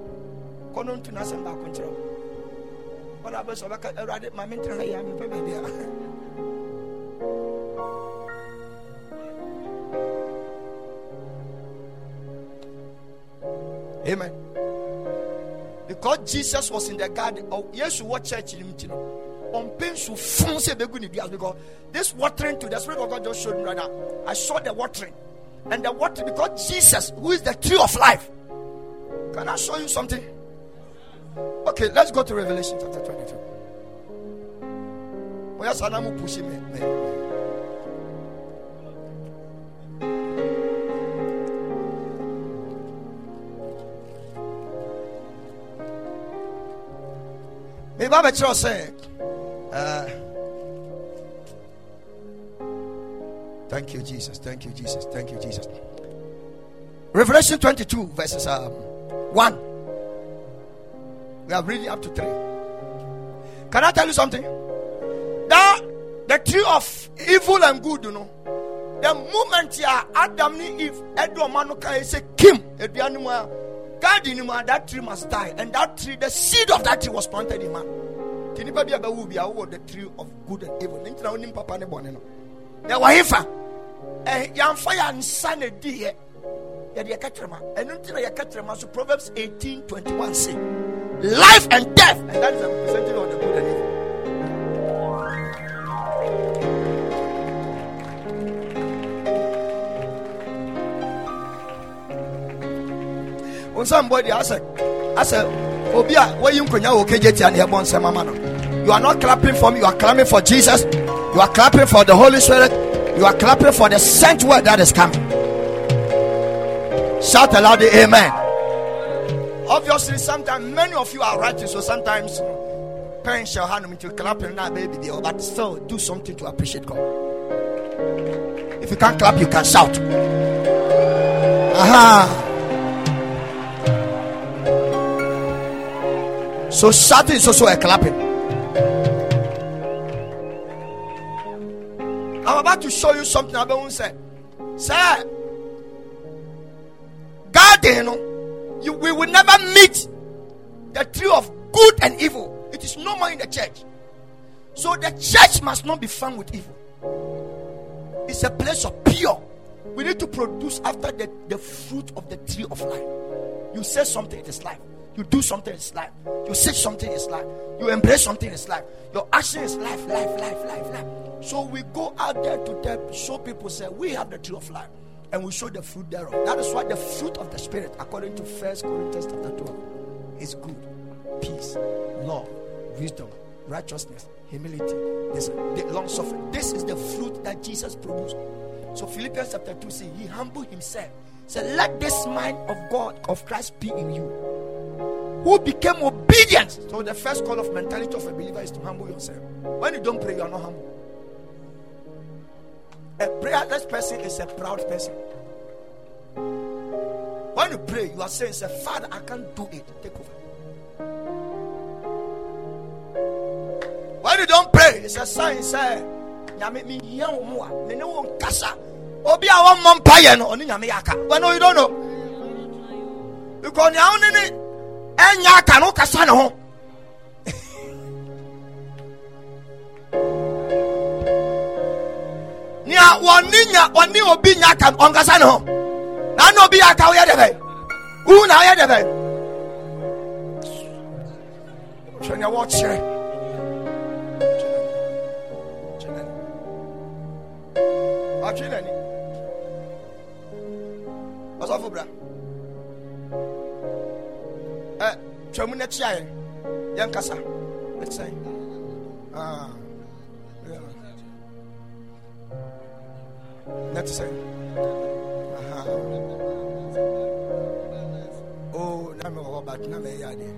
Come on to Nassim back control. What about so I read it, my mentor, I am baby. Amen. Because Jesus was in the garden. Oh, yes, what church in him? Because this watering to the spirit of God just showed me right now. I saw the watering. And the water because Jesus, who is the tree of life. Can I show you something? Okay, let's go to Revelation chapter 22. Where Sanamu pushing me. Me ba Uh, thank you, Jesus. Thank you, Jesus. Thank you, Jesus. Revelation 22, verses um, 1. We are reading up to 3. Can I tell you something? That the tree of evil and good, you know. The moment ya Adam ni Eve, Edo Manu can say Kim, in him, that tree must die. And that tree, the seed of that tree was planted in man. Tinipa bi aba wubi awo the tree of good and evil. Ntina onim papa ne bone no. Na wa hefa. Eh yamfa ya nsa na di ye. Ya de katrema. Enu ntina ya katrema so Proverbs 18:21 say, life and death, and that is a representative of the good and evil. On somebody I said, I said, Obia, where you can now okay jet and hebon semamano. You are not clapping for me, you are clapping for Jesus, you are clapping for the Holy Spirit, you are clapping for the sent word that is coming. Shout aloud, the Amen. Obviously, sometimes many of you are writing, so sometimes parents shall hand me to clapping now, baby, deal, but still do something to appreciate God. If you can't clap, you can shout. Aha. So shouting is also a clapping. I'm about to show you something I won't say. Sir, know, you, we will never meet the tree of good and evil. It is no more in the church. So the church must not be found with evil. It's a place of pure. We need to produce after the, the fruit of the tree of life. You say something, it is life. You do something, it's life. You say something, it's life. You embrace something, it's life. Your action is life, life, life, life, life. So we go out there to tell, show people, say, we have the tree of life. And we show the fruit thereof. That is why the fruit of the Spirit, according to First Corinthians chapter 12, is good, peace, love, wisdom, righteousness, humility, this, long suffering. This is the fruit that Jesus produced. So Philippians chapter 2 says, He humbled himself. Said, Let this mind of God, of Christ, be in you who became obedient. So the first call of mentality of a believer is to humble yourself. When you don't pray, you are not humble. A prayerless person is a proud person. When you pray, you are saying, say, Father, I can't do it. Take over. When you don't pray, it's a sign, say, Nyame mi wo mu a me ne wo nkasa obi a wɔmmɔ mpaeɛ no ɔne nyame yɛ aka but no you don't know because wo ne ne ɛnya aka no kasa ne ho nea wɔne nya ɔne obi nya aka ɔnkasa ne ho na na obi yɛ aka woyɛ dɛ bɛn wu na woyɛ dɛ bɛn hwɛ nea wɔkyerɛ ɔtwe n'ani ɔsɔfo bra Eh, ɛ twɛmu n'akyi ayɛ yɛn kasa. Ɛte sɛn aa n'ɛte sɛn aha. Oo na mi wɔ hɔ but na mi yɛ adeɛ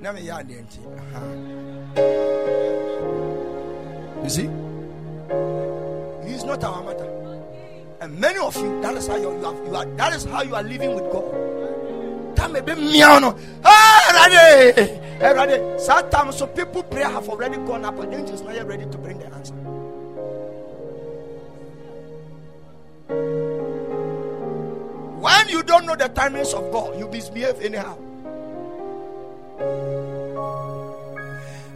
na mi yɛ adeɛ nti. Aha. You see? He is not our matter and many of you that is how you, you, have, you are that is how you are living with God time ebe meow. No ah ready ready sometimes so people prayer have already gone up and angels not yet ready to bring the answer. When you don't know the timings of God you misbehave anyhow.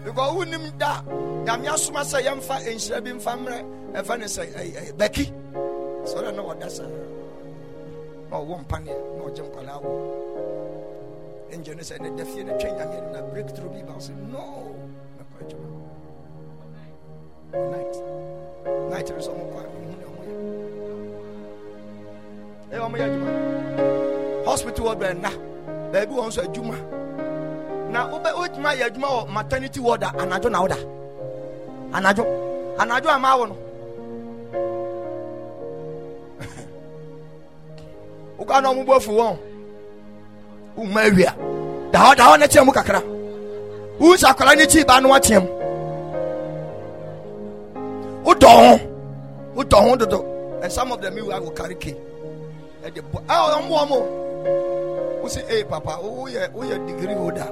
Because wonim da nyame asoma sɛ yɛmfa nhyira bi mfa mmerɛ ɛfa ne sɛ bɛki. Sɛ ɔdɛ na wɔda saa. Na ɔwɔ mpaneɛ na ɔgye nkwalaa wɔ ɛngyɛ no sɛ ne da fie no twɛ nyame breakthrough bi ba wo sɛ no. Mɛkɔ adwuma night. Night. No sɛ ɔmokɔ a mehu ne ɔmoyɛ ɛyɛ ɔmoyɛ hospital wɔ bɛnna baabi wɔ nso adwuma na wobɛ wotumi ayɛ adwuma wɔ maternity ward a na woda anadwo anadwo ama wo no wokɔ na ɔmobɔ afu wɔn woma awia da hɔ da hɔ na kakra. Wohu akwara no kyii baa no wateɛ mu. Wodɔ ho. Wodɔ dodo. And some of them you will carry key ɛde bɔ a ɔmo ɔmo wosi ee papa woyɛ woyɛ degree holder?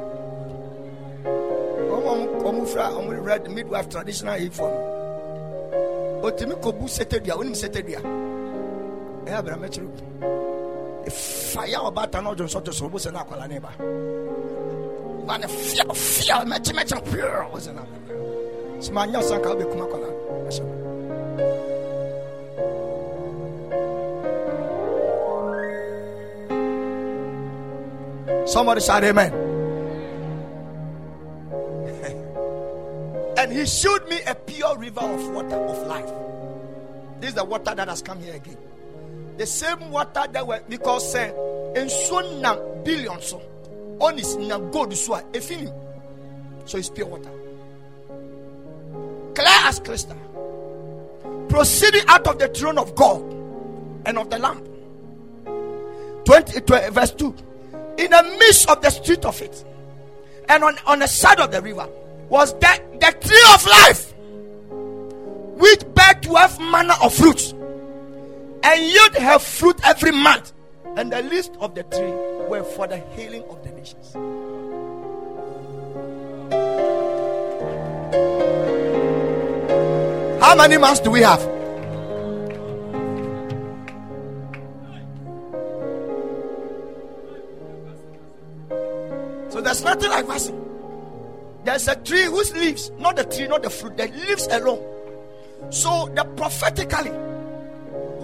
Ɔmo ɔmo ɔmo fira ɔmo red midwife traditional uniform. Otimi kobu setedua onim setedua ɛyɛ abirama kyerɛ o. faya ɔbaata na ɔdze nsɔtɔ sɔrɔ bó sɛ na akwala ne ba ba ne fia fia mɛkye mɛkye pure bó sɛ na sima anya sanka ɔbɛ kuma akwala ɛhyɛ Somebody shout amen. and he showed me a pure river of water of life. This is the water that has come here again. The same water that were because say in so na billion so on is na gold so ah, a feeling. So it's pure water. Clear as crystal. Proceeding out of the throne of God and of the Lamb. 20, 20 verse 2. In the midst of the street of it, and on, on the side of the river, was that the tree of life, which bare twelve manner of fruits, and yield her fruit every month. And the leaves of the tree were for the healing of the nations. How many months do we have? So there's nothing like fasting. There's a tree whose leaves, not the tree, not the fruit, the leaves alone. So the prophetically,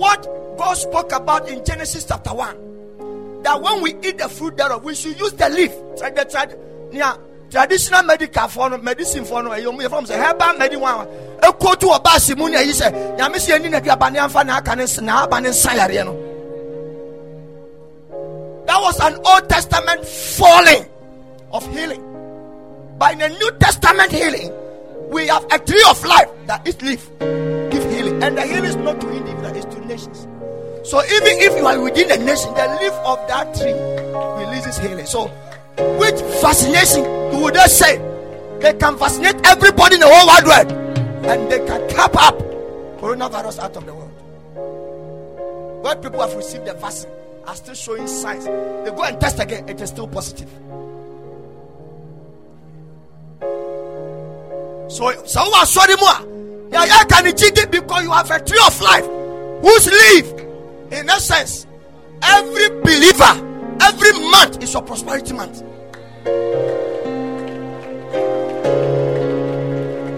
what God spoke about in Genesis chapter 1, that when we eat the fruit thereof, we should use the leaf. Like the trad- yeah, traditional medical for medicine for no eh, you from say herbal medicine e ko to oba simu ne eh, yi say nyame se ani na duabane amfa na aka na aba ne eh, nsa that was an old testament falling of healing. By the New Testament healing, we have a tree of life that is leaf, give healing. And the healing is not to individuals, it's to nations. So even if you are within a nation, the leaf of that tree releases healing. So which vaccination would they say? They can vaccinate everybody in the whole wide world and they can cap up coronavirus out of the world. Where people have received the vaccine are still showing signs. They go and test again, it is still positive. So, so what sorry more? Yeah, yeah, can it because you have a tree of life whose leaf, in essence, every believer, every month is your prosperity month.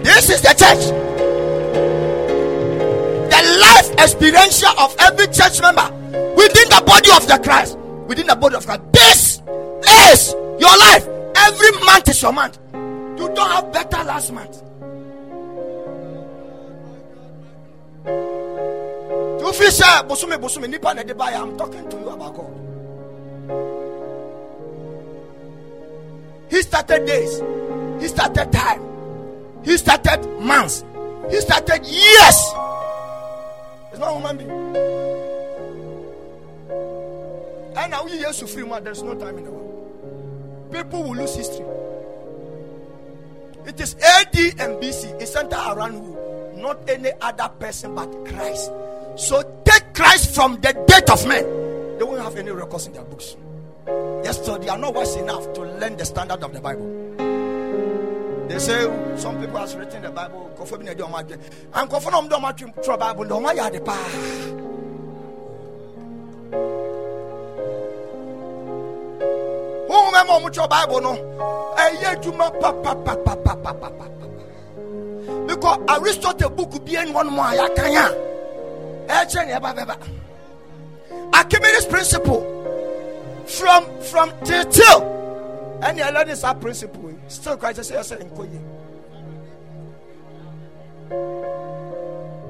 This is the church. The life experiential of every church member within the body of the Christ, within the body of Christ. This is your life. Every month is your month. You don't have better last month. You bosume bosume I'm talking to you about God. He started days. He started time. He started months. He started years. It's not human being. And now we years to free man. There's no time in the world. People will lose history. It is AD and BC. It's centered around who? Not any other person but Christ. So take Christ from the date of men. They won't have any records in their books. Yes, so they are not wise enough to learn the standard of the Bible. They say some people has written the Bible. I'm confirmed on my Bible. No, eh, my yard Whomem much your Bible no. I year you, my papa papa papa papa. Because Aristotle book be in one more. Archimedes principle from from till till and you learn this principle still Christ says in Koye.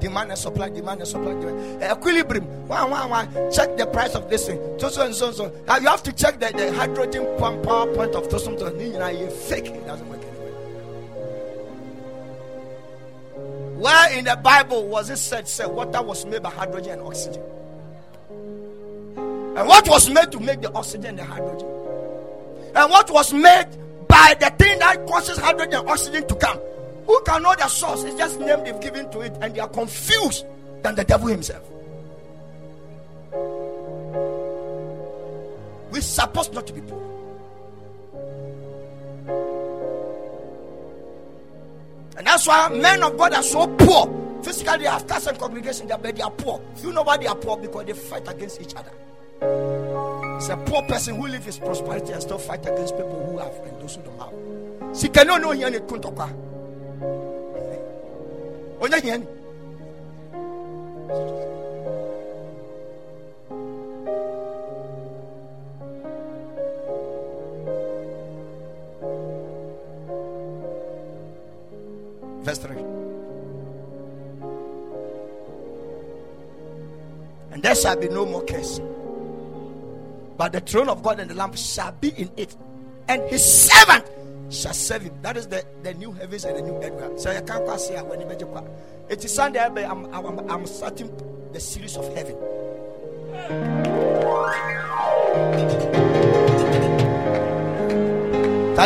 Demand and supply, demand and supply, demand. equilibrium. One, one, one. Check the price of this thing. So, so and so and so. Now you have to check the, the hydrogen power point of something. You fake. It doesn't work. Where in the Bible was it said, say water was made by hydrogen and oxygen? And what was made to make the oxygen and the hydrogen? And what was made by the thing that causes hydrogen and oxygen to come? who can know the source. It's just name they've given to it, and they are confused than the devil himself. We're supposed not to be poor. And that's why men of God are so poor. Physically, they have and congregation, but they are poor. You know why they are poor? Because they fight against each other. It's a poor person who lives his prosperity and still fight against people who have and those who don't have. Si kano no hiani kuntokwa. Onya hiani. Verse 3. And there shall be no more curse. But the throne of God and the Lamb shall be in it, and his servant shall serve him. That is the, the new heavens and the new earth. So I can't pass here when it is Sunday. I'm, I'm, I'm starting the series of heaven.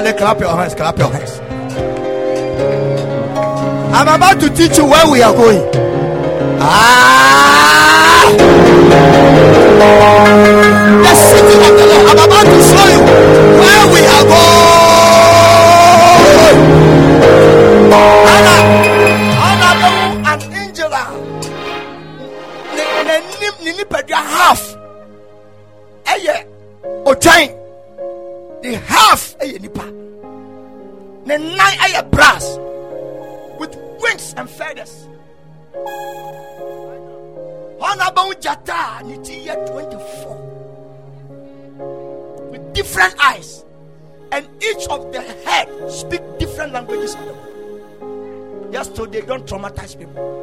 You clap your hands? Clap your hands. I'm about to teach you where we are going. Ah! The city of the Lord. I'm about to show you where we are going. Anna, Anna, an angel. N'anim ne nipadua half. Ɛyɛ ɔtwan. The half ɛyɛ nipa. Ne nan ɛyɛ brass wings and feathers. Honorable Jata, Nitiya 24. With different eyes. And each of the head speak different languages. Just so they don't traumatize people.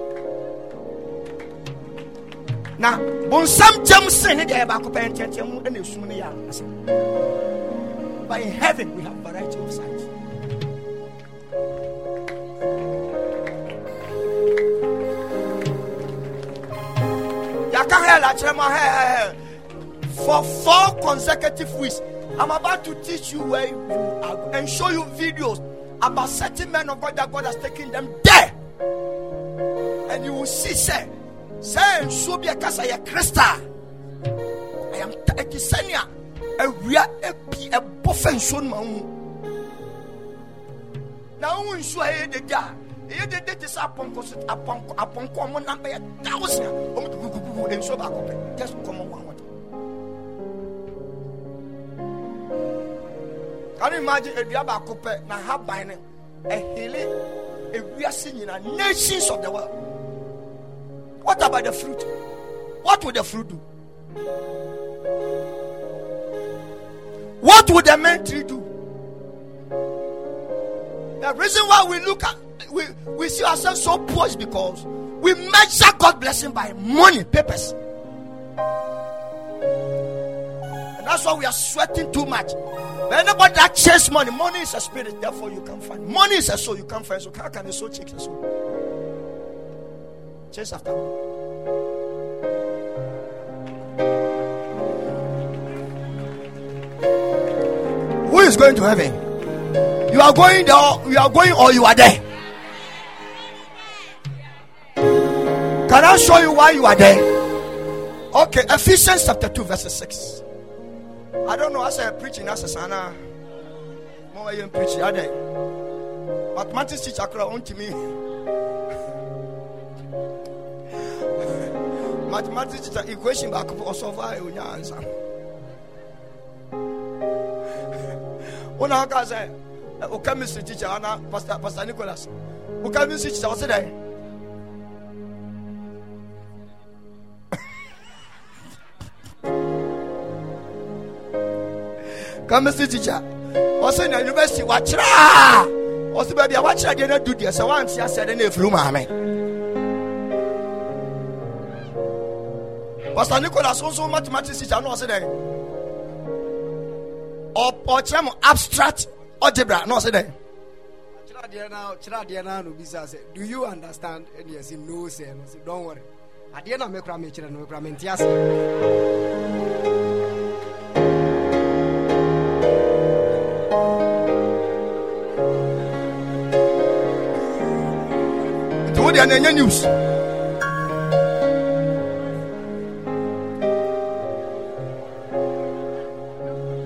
Now, bonsam jam sin de ba ko pen ya asa. But in heaven we have variety of sights. For four consecutive weeks, I'm about to teach you where you are and show you videos about certain men of God that God has taken them there. And you will see, say, say, and so be a casa ya crystal. I am Tisania, a real a buffet moon. Now, you are the guy ɛyɛ dede te sɛ apɔnkɔ so apɔnkɔ apɔnkɔ ɔmo de gugugugu nsuo baako can you imagine nations of the world. What about the fruit? What will the fruit do? What would the main tree do? The reason why we look at we, we see ourselves so poor because we measure God's blessing by money, papers. And that's why we are sweating too much. But anybody that chase money, money is a spirit, therefore you can't find. Money is a soul, you can't find. So how can a soul chase a soul? Chase after money. Who is going to heaven? You are going there, you are going or you are there. Can I show you why you are there? Okay, Ephesians chapter 2, verse 6. I don't know, I preaching as a sana. More I am preaching, are they? Mathematics teacher, on to me. Mathematics teacher, equation back up or solve I will answer. One of us, a chemistry teacher, Pastor Nicholas. Who chemistry teacher, what's it? Chemistry teacher. Ɔsɛ na university wakyerɛ ɔsɛ baabi a wakyerɛ deɛ no adu deɛ sɛ woante asɛ de no ɛfiri maame pastor nicholas nso mathematics teacher no ɔsɛ dɛn ɔkyerɛ mo abstract algebra na ɔsɛ dɛn kyerɛ adeɛ no no bisa sɛ do you understand? Ɛne yɛsɛ no sɛ no sɛ don't worry. Adeɛ na mekora mekyerɛ no mekora mente ase and any news.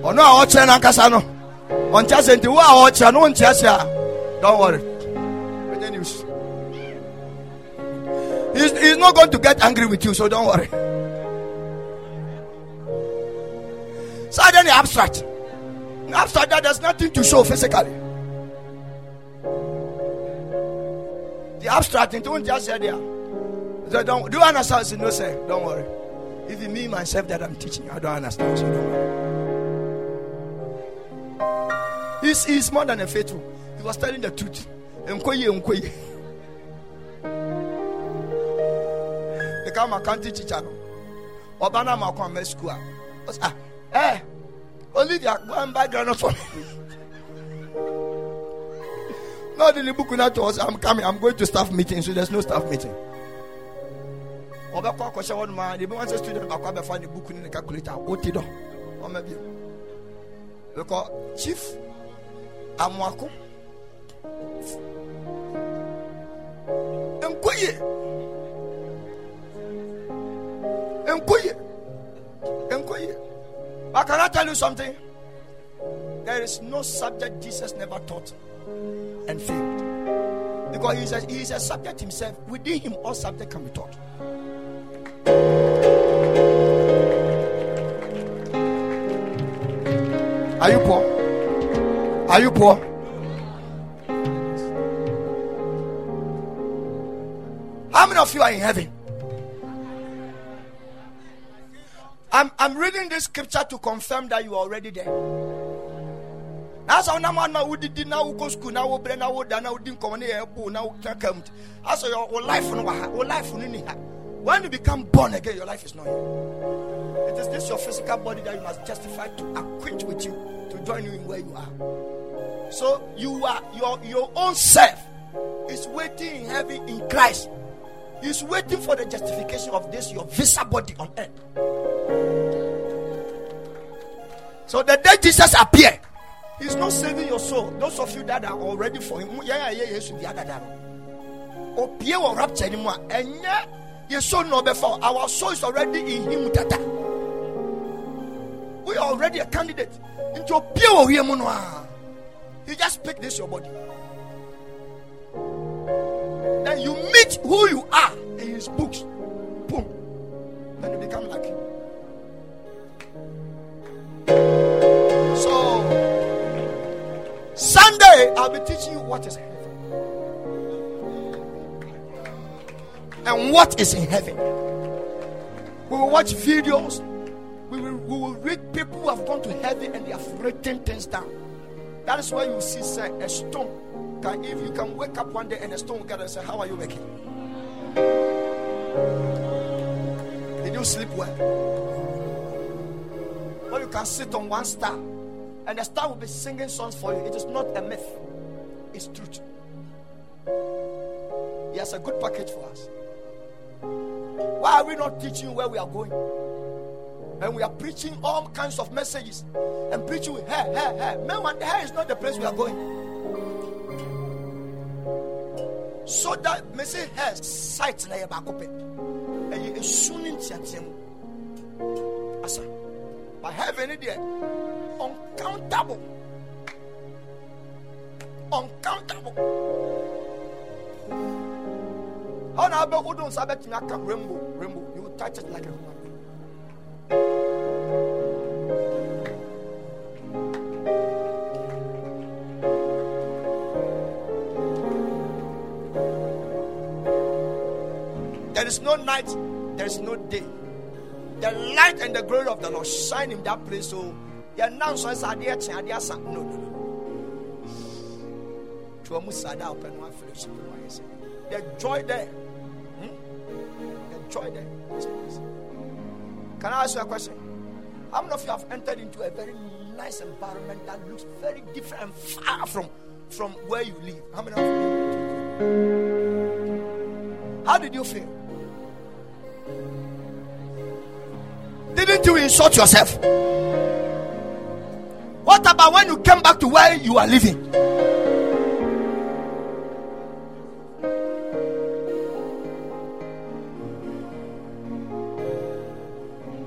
ɔno a ɔkyerɛ n'ankasa no ɔnkyɛ sɛ nti wo a ɔkyerɛ no wonkyɛ sɛ a. Don't worry. Ɛnyɛ news. He's, he's not going to get angry with you so don't worry. So then the abstract. Abstract that there's nothing to show physically the abstract into one just said there so don't do you understand so no say don't worry it me myself that i'm teaching i don't understand so don't worry He's, he's more than a faithful. He was telling the truth. Nkoye, nkoye. Become a country teacher. Obana ma come to school. Ah, eh. Olivia, go and buy granite for me. Book now to us. I'm coming. I'm going to staff meeting, so there's no staff meeting. ọbẹkọ akọsẹ wọn ma ebi wọn sẹ student baako abẹfa ne book ne ne calculator o ti dọ ọmọ bi because chief amoako nkoye nkoye nkoye but can I tell you something there is no subject Jesus never taught and failed. Because he is a, he is a subject himself within him all subject can be taught. Are you poor? Are you poor? How many of you are in heaven? I'm, I'm reading this scripture to confirm that you are already there. That's how now man who did now go school now we now we now didn't come here now come. As your life no your life no When you become born again, your life is not here. It is this your physical body that you must justify to acquaint with you to join you in where you are. So you are your your own self is waiting in heaven in Christ. He's waiting for the justification of this your visa body on earth. So the day Jesus appear, He's not saving your soul. Those of you that are already for Him, yeah, yeah, yeah, yes, the other than. Opie or rapture anymore, and yeah, your soul no before. Our soul is already in Him. Tata. We are already a candidate into Opie or Yemunwa. You just pick this your body. Then you meet who you are in His books. Boom. Then you become like Him. Sunday, I'll be teaching you what is heaven and what is in heaven. We will watch videos, we will, we will read people who have gone to heaven and they have written things down. That is why you see say, a stone. Can, if you can wake up one day and a stone will get and say, How are you making? Did you sleep well? Or you can sit on one star and the star will be singing songs for you. It is not a myth, it's truth. He has a good package for us. Why are we not teaching where we are going? And we are preaching all kinds of messages and preaching with hair, hair, hair. Man, hair is not the place we are going. So that message has sight na yabakope. And you soon in Tiatiam. Asa. But heaven there uncountable. Uncountable. How now about who don't sabbat rainbow, rainbow. You touch it like a woman. There is no night, there is no day. The light and the glory of the Lord shine in that place. So, you now so as idea No, no, no. To a musada open one fellowship. The joy there. Hmm? The joy there. Can I ask you a question? How many of you have entered into a very nice environment that looks very different and far from, from where you live? How many of you? How did you feel? Didn't you insult yourself? What about when you came back to where you are living?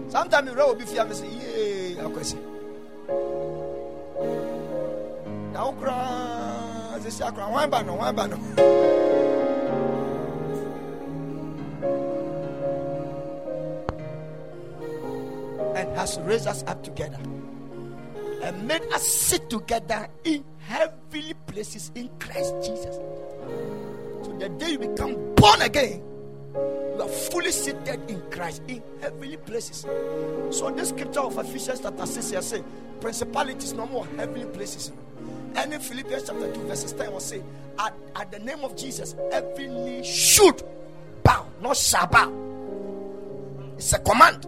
Sometimes you will be fear and say, Yay, I question. Now, cry, this is a cry. Why, banner, one banner. and has raised us up together and made us sit together in heavenly places in Christ Jesus. So the day you become born again, you are fully seated in Christ in heavenly places. So this scripture of Ephesians chapter 6 here say, principalities no more heavenly places. And in Philippians chapter 2, verses 10 will say, at, at the name of Jesus, every knee should bow, not shall bow. It's a command.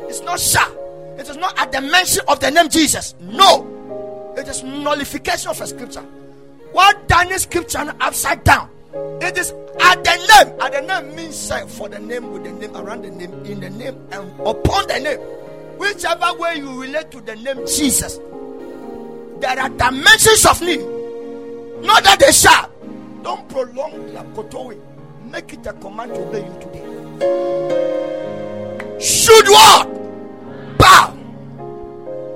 It's not shall. It is not at the mention of the name Jesus. No. It is nullification of a scripture. What is scripture upside down. It is at the name. At the name means for the name, with the name, around the name, in the name, and upon the name. Whichever way you relate to the name Jesus, there are dimensions of need. Not that they shall. Don't prolong their kotowe. Make it a command to obey you today. Should what? Bow.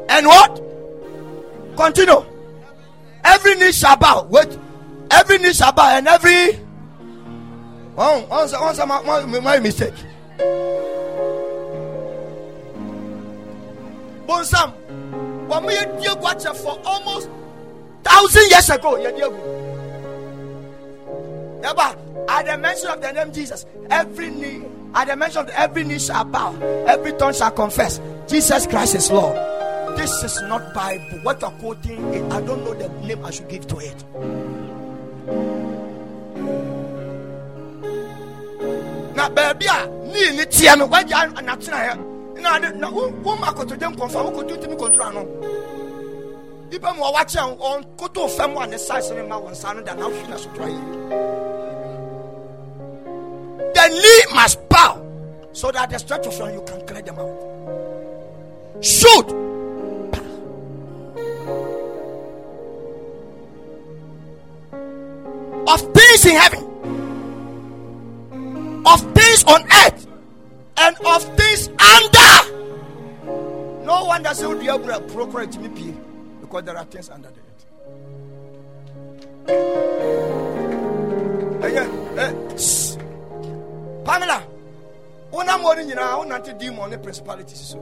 And what? Continue. Every knee shall bow. Wait. Every knee shall bow and every. One, one, one, one, my, my mistake. Bonsam. When we Diego Watcher for almost thousand years ago, yeah, Diego. Yeah, at the mention of the name Jesus, every knee, at the mention of every knee shall bow, every tongue shall confess Jesus Christ is Lord. This is not Bible. What you're quoting, I don't know the name I should give to it. na baabi a nii ne teɛ no wagya natena hɛ na ade na wo wo ma nkɔmfa wo koto tumi kɔntoro ano nipa mu ɔwa kyɛn ɔn koto fam a ne size ne ma wɔn nsa no da na ahwi na so tora yie the knee must bow so that the stretch of your you can clear them out shoot of things in heaven of things on earth and of things under. No wonder say we are procurate me because there are things under the earth. Eh, eh, shh. Pamela, una mo ni nyina wo nante demon ne principalities so.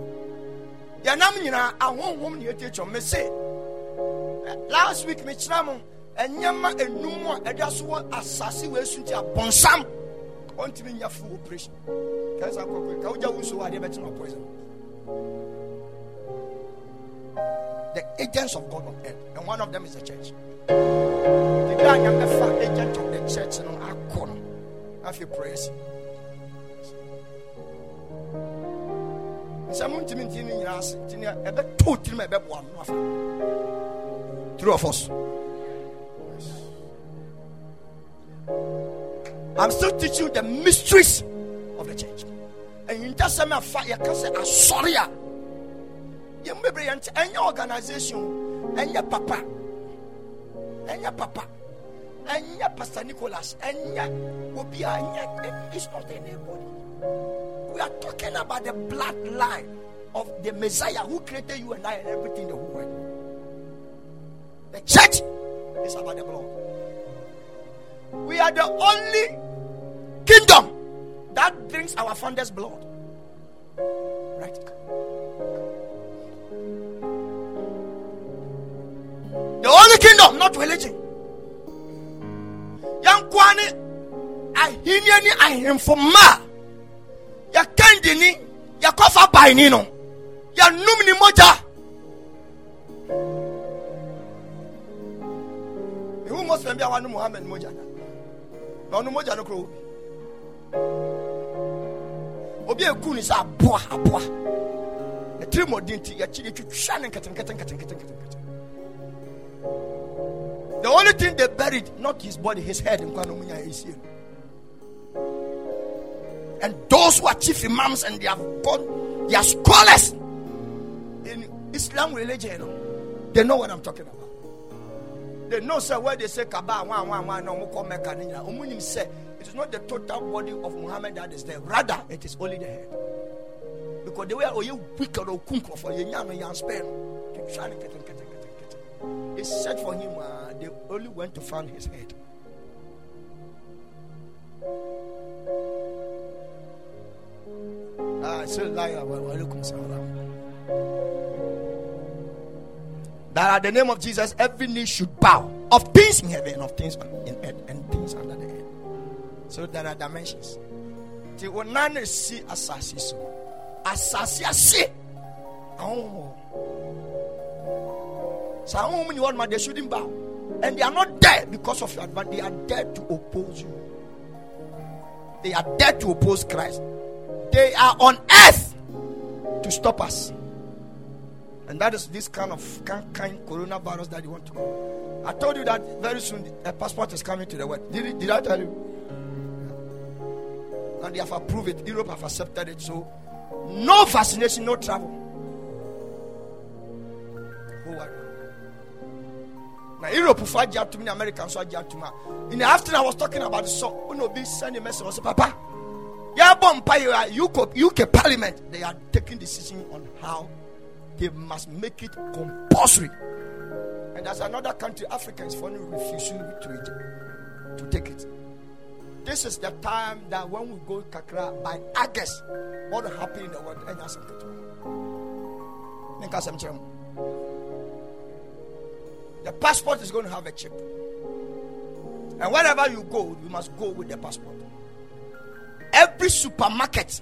Ya nam nyina ahonhom ne chom. Me say. Last week me kyerɛ mo ɛnyɛma enum a ɛda so wɔ asase wɔ esu nti abɔnsam ɔntumi nya full operation. Kɛnsa kɔkɔ ka wogya wo nsuo adeɛ bɛtena poison. The agents of God on earth and one of them is the church. The guy nyame fa agent of the church no akɔ no afei praise three of us I'm still teaching you the mysteries of the church. And in that same affair, you can say, I'm sorry. Ah. You may be any organization, any papa, any papa, any Pastor Nicholas, any will be it's not anybody. We are talking about the bloodline of the Messiah who created you and I and everything in the whole world. The church is about the blood. We are the only kingdom that drinks our founder's blood. Right? The only kingdom, not religion. Yankwani ahinia ni ahemfoma. Ya kendi ni ya kofa bai ni no. Ya num ni moja. Ewu Muslim bi awanu Muhammad moja na. Na onu moja no kro obi. Obi eku ni sa aboa aboa. Na tiri modin ti ya chiri twitwa ne nkete nkete nkete nkete nkete. The only thing they buried, not his body, his head in Kwanomiya is here. And those who are chief imams and they have gone, they are scholars in Islam religion, you they know what I'm talking about. They know, sir, where they say Kaba, one, one, one, no, Moko Meka, Nina, Umunim say, it is not the total body of Muhammad that is there. Rather, it is only the head. Because the way oh you wicked or kunk for you yan yan spare. They searched for him. Uh, they only went to find his head. That at the name of Jesus, every knee should bow of things in heaven, of things in earth, and things under the earth. So there are dimensions. The one see assassin so assassin. Oh. So how many one they shouldn't bow. And they are not there because of your advantage. They are there to oppose you. They are there to oppose Christ. They are on earth to stop us. And that is this kind of kind, kind coronavirus that you want to go. I told you that very soon a passport is coming to the world. Did, did I tell you? And they have approved it. Europe have accepted it. So no vaccination, no travel. Now Europe for to me, American so to me. In the afternoon, I was talking about the so when be sending message. I said, Papa, UK, UK Parliament, they are taking decision on how they must make it compulsory. And there's another country, Africa is finally refusing to it, to take it. This is the time that when we go Kakra by August, what will happen in the world? And that's the passport is going to have a chip. And wherever you go, you must go with the passport. Every supermarket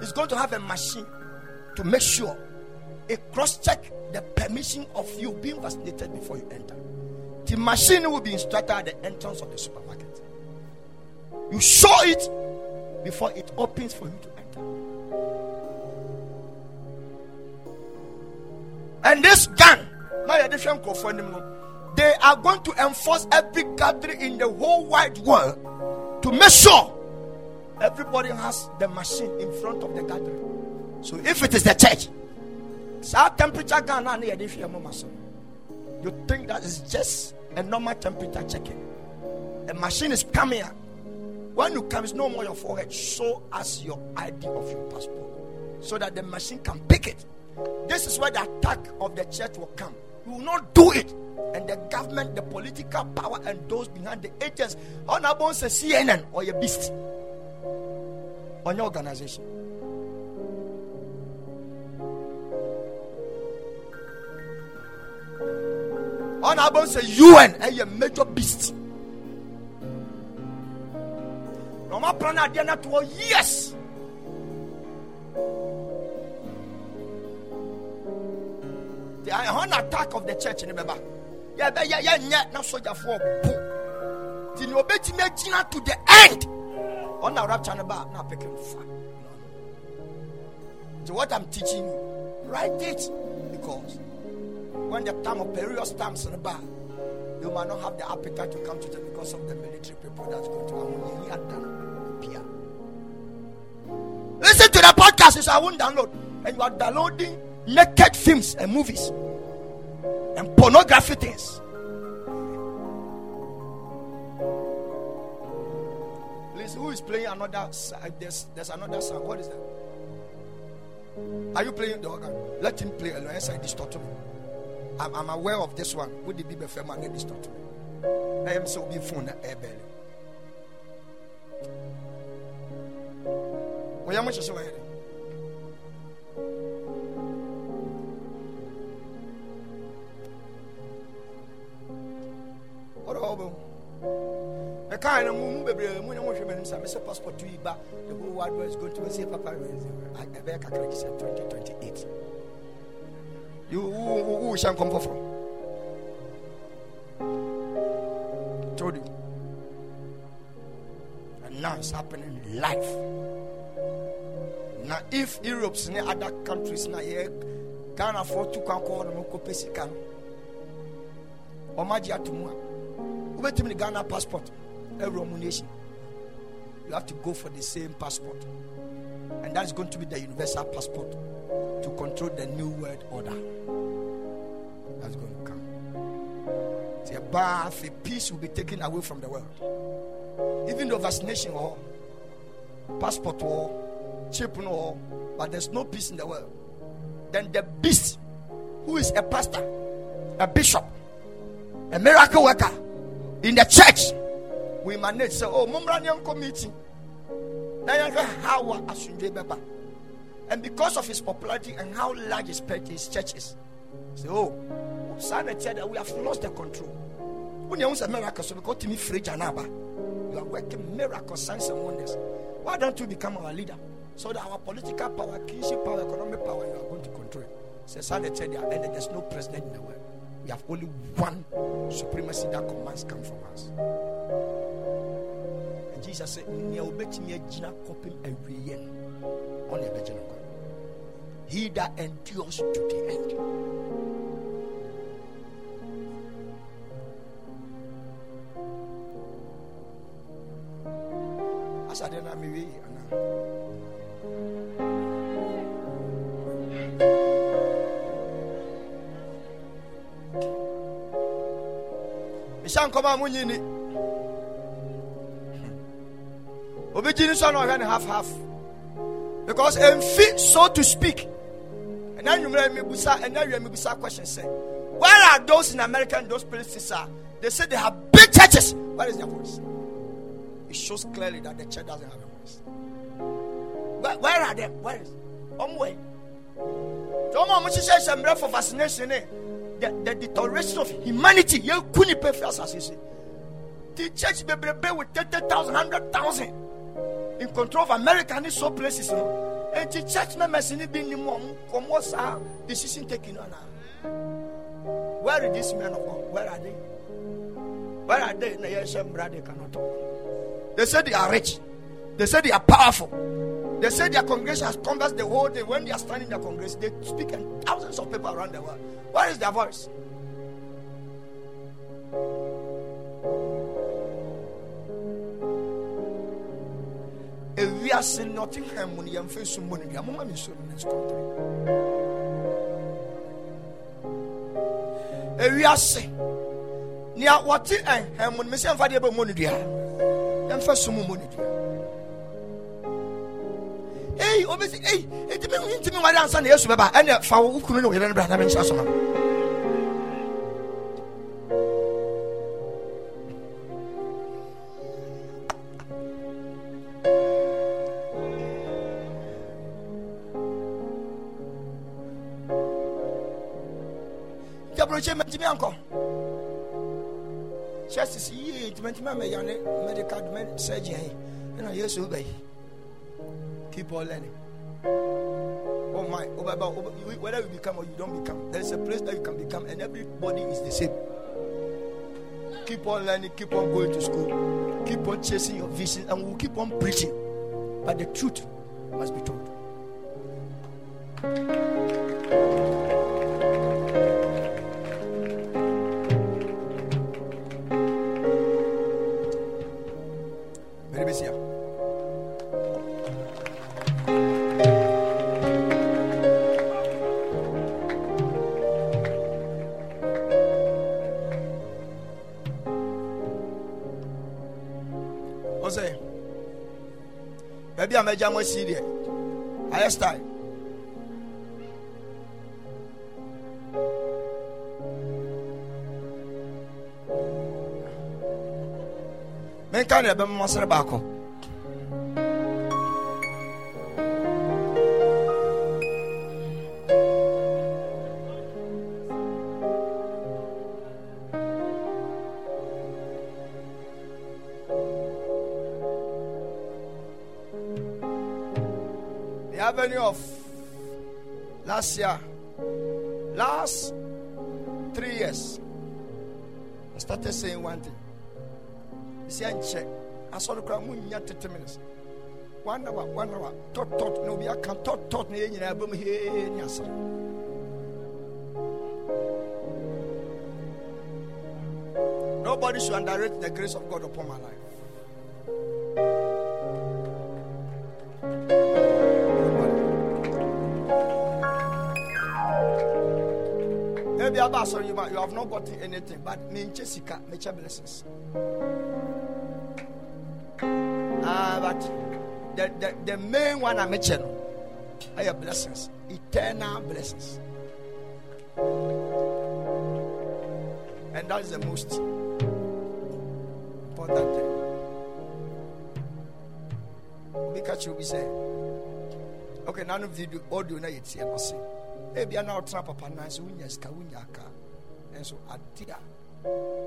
is going to have a machine to make sure it cross check the permission of you being vaccinated before you enter. The machine will be installed at the entrance of the supermarket. You show it before it opens for you to enter. And this gun, they are going to enforce every gathering in the whole wide world to make sure everybody has the machine in front of the gathering. So if it is the church, our temperature gun you you think that is just a normal temperature checking. The machine is coming when you come, it's no more your forehead. Show us your ID of your passport so that the machine can pick it. This is where the attack of the church will come. You will not do it. And the government, the political power, and those behind the agents, say CNN or your beast on your organization. On about say UN and eh, your major beast. No ɔma pra no adeɛ no toɔ yes ɛhɔ na attack of the church ne bɛba yɛbɛyɛ yɛnyɛ na sogyafoɔ bo nti ne ɔbɛtumi agyina to the end ɔna rapture no ba na apɛkɛ fa so what i'm teaching you write it because when the time of perilous times in the bar you might not have the appetite to come to them because of the military people that's going to appear. Listen to the podcast, so I won't download. And you are downloading naked films and movies and pornography things. Please, who is playing another? There's, there's another song. What is that? Are you playing the organ? Let him play alone. I distort me. I'm, I'm aware of this one. Would it be the firm and distort me? I am so be phone belly. Oya mo hyehye wayɛ ɔdɔ ɔbɛ mu ɛkaa no mu bebree mu ne mo hwɛ m'anim sa mesɛ passport yi ba. The whole world was going to say papa ɛbɛyɛ kakra gye sɛ 2028 wo hyɛ nkɔm foforɔ told you. And now it's happening live now if Europe's ne other countries na yɛ Ghana for tu kwan kɔ hɔ nom kɔpɛ sika no ɔmo agye ato mu a wobɛtumi Ghana passport you have to go for the same passport and that is going to be the universal passport to control the new world order that's going to come. A bath, a peace will be taken away from the world. Even though vaccination or passport or chip no, but there's no peace in the world. Then the beast, who is a pastor, a bishop, a miracle worker in the church, we manage say, oh, Mumranian committee. Now how asundwe beba. And because of his popularity and how large his, his church is, say, oh, Sana that we have lost the control. When you a miracle, so because to me, free Janaba, you are working miracle signs and wonders. Why don't you become our leader? So that our political power, kinship power, economic power, you are going to control. Say, Sana said, and there's no president in the world. We have only one supremacy that commands come from us. And Jesus said, He that endures to the end. asade na mewie ana? Mehyɛ nkɔma a monyini obɛgyini so na ɔhwɛ ne half half because ɛmfi so to speak ɛna nwummerɛ mebusa ɛna awia mebusa question sɛ where are those in america and those places are they say they have big churches where is their voice it shows clearly that the church doesn't have a voice. Where, are them? Where is? On way. Jọmọ mo ṣiṣẹ́ ìṣẹ̀mìrẹ́ for vaccination eh? the the deterioration of humanity ní pẹ́ fi àṣàṣe The church bebrebe with thirty thousand hundred thousand in control of America and so places no. And the church members ni bi ni mu ọmọ ọmọ decision taking on. Where are these men of God? Where are they? Where are they? They cannot talk. They say they are rich. They say they are powerful. They say their congregation has conversed the whole day. When they are standing in their congregation, they speak in thousands of people around the world. Where is their voice? Ewiase nottingham mu no yɛmfa su mu no dua moma me nsuo no next country. Ewiase nea wɔte ɛnham mu no mesɛ mfa deɛ bɛmu no dua yɛmfa so mu ne dua ei obɛsi ei ɛtumi ntumi nware ansa na yesu bɛba ɛne fa wo kunu ne wo yere no bra na menhyɛ so ma ntaborɔkyɛ matumi ankɔ churches medical yesu keep on learning oh my oh, oh whether you become or you don't become there is a place that you can become and everybody is the same. Keep on learning keep on going to school keep on chasing your vision and we'll keep on preaching but the truth must be told agya mo asi deɛ ayɛ style menka ne ɛbɛma baako last year, last three years, I started saying one thing. You see, I check. I saw the crowd moving 30 minutes. One hour, one hour, tot, tot, no, are can tot, tot, ne, you know, boom, yes. Nobody should underrate the grace of God upon my life. About sorry, you, you have not gotten anything, but me sika, me blessings. Ah, but the, the, the main one I'm mentioning are your blessings, eternal blessings. And that is the most important thing. Because you'll be saying, okay, none of video audio na yet here, see. Maybe I now trap up a nice winyas, kawunyaka. And so, adia.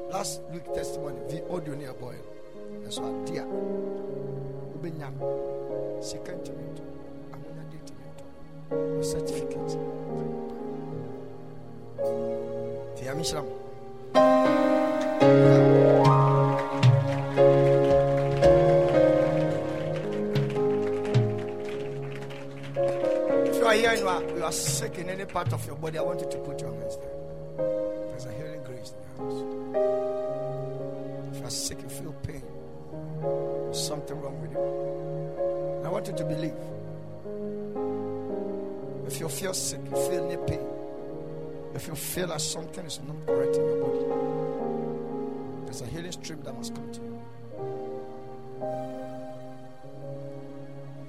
Last week testimony, the audio near boy. And so, adia. Ubenyam. Second to Amuna date certificate. Tiamishram. If you are here and you are, you are sick in any part of your body, I want you to put your hands there. Something wrong with you. I want you to believe. If you feel sick, you feel any pain, if you feel that something is not correct in your body, there's a healing stream that must come to you.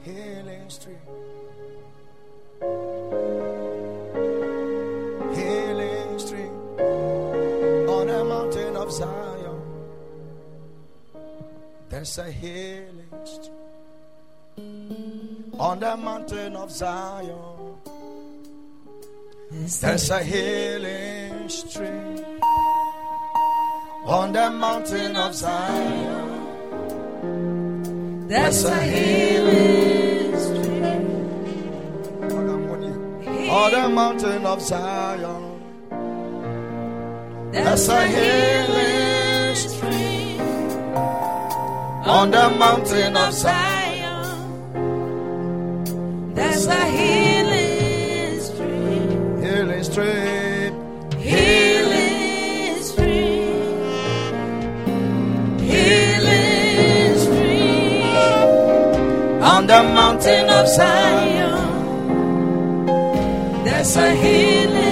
Healing stream. There's a healing stream on the mountain of Zion. There's a healing stream on the mountain of Zion. There's a healing stream. On the mountain of Zion. There's a healing on the mountain of Zion. There's a healing stream. Healing stream. Healing stream. Healing stream. On the mountain of Zion. There's a healing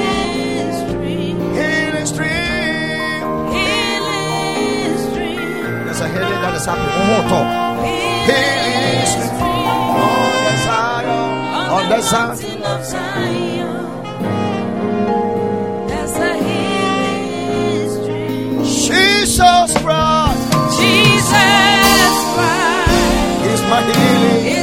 is happening. One more talk. Healing stream. On the Zion. On the mountain of Zion. A healing. Jesus Christ Jesus Christ is my healing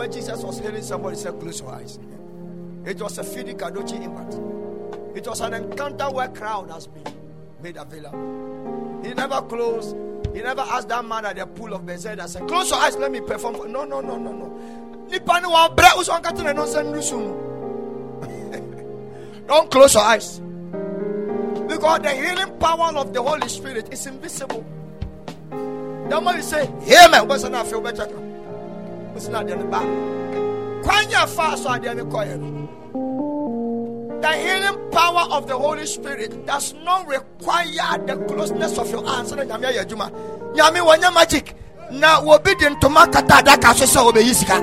where Jesus was healing somebody say, Close your eyes. It was a feeding Kadochi impact. It was an encounter where crowd has been made available. He never closed. He never asked that man at the pool of Bethesda, said, Close your eyes, let me perform. For-" No, no, no, no, no. Don't close your eyes. Because the healing power of the Holy Spirit is invisible. The moment you say, Amen, what's an feel better? What's not the back? Kwanya fast so I didn't call. The healing power of the Holy Spirit does not require the closeness of your hands. Nyame yɛ adwuma. Magic. Na wobi de ntoma kata adaka so sɛ wɔbɛyi sika.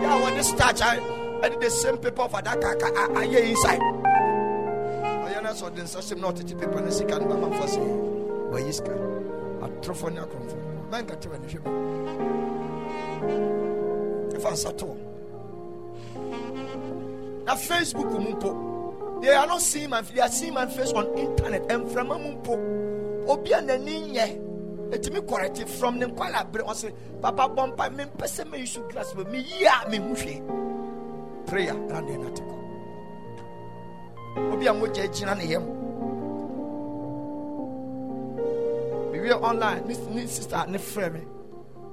Yeah, when this starch, the same paper for kaka. I, hear inside. I am not so den sasem not to paper na sika no mama fa say. Wɔyi sika. Atrofo ne akromfo. Man ka tewa ne hwɛ. ɛfa nsa to na facebook mu they are not seeing my they are seeing my face on internet. Mframa mu mpo obi a n'ani nyɛ etimi correct from ne nkwala abere ɔsɛ papa bɔ mpa mi mpɛ sɛ mi yusu glass mi yi a mi hu prayer ɛna deɛ kɔ. Obi a mogya gyina ne yam mewie online. Ne ne sister ne frɛ me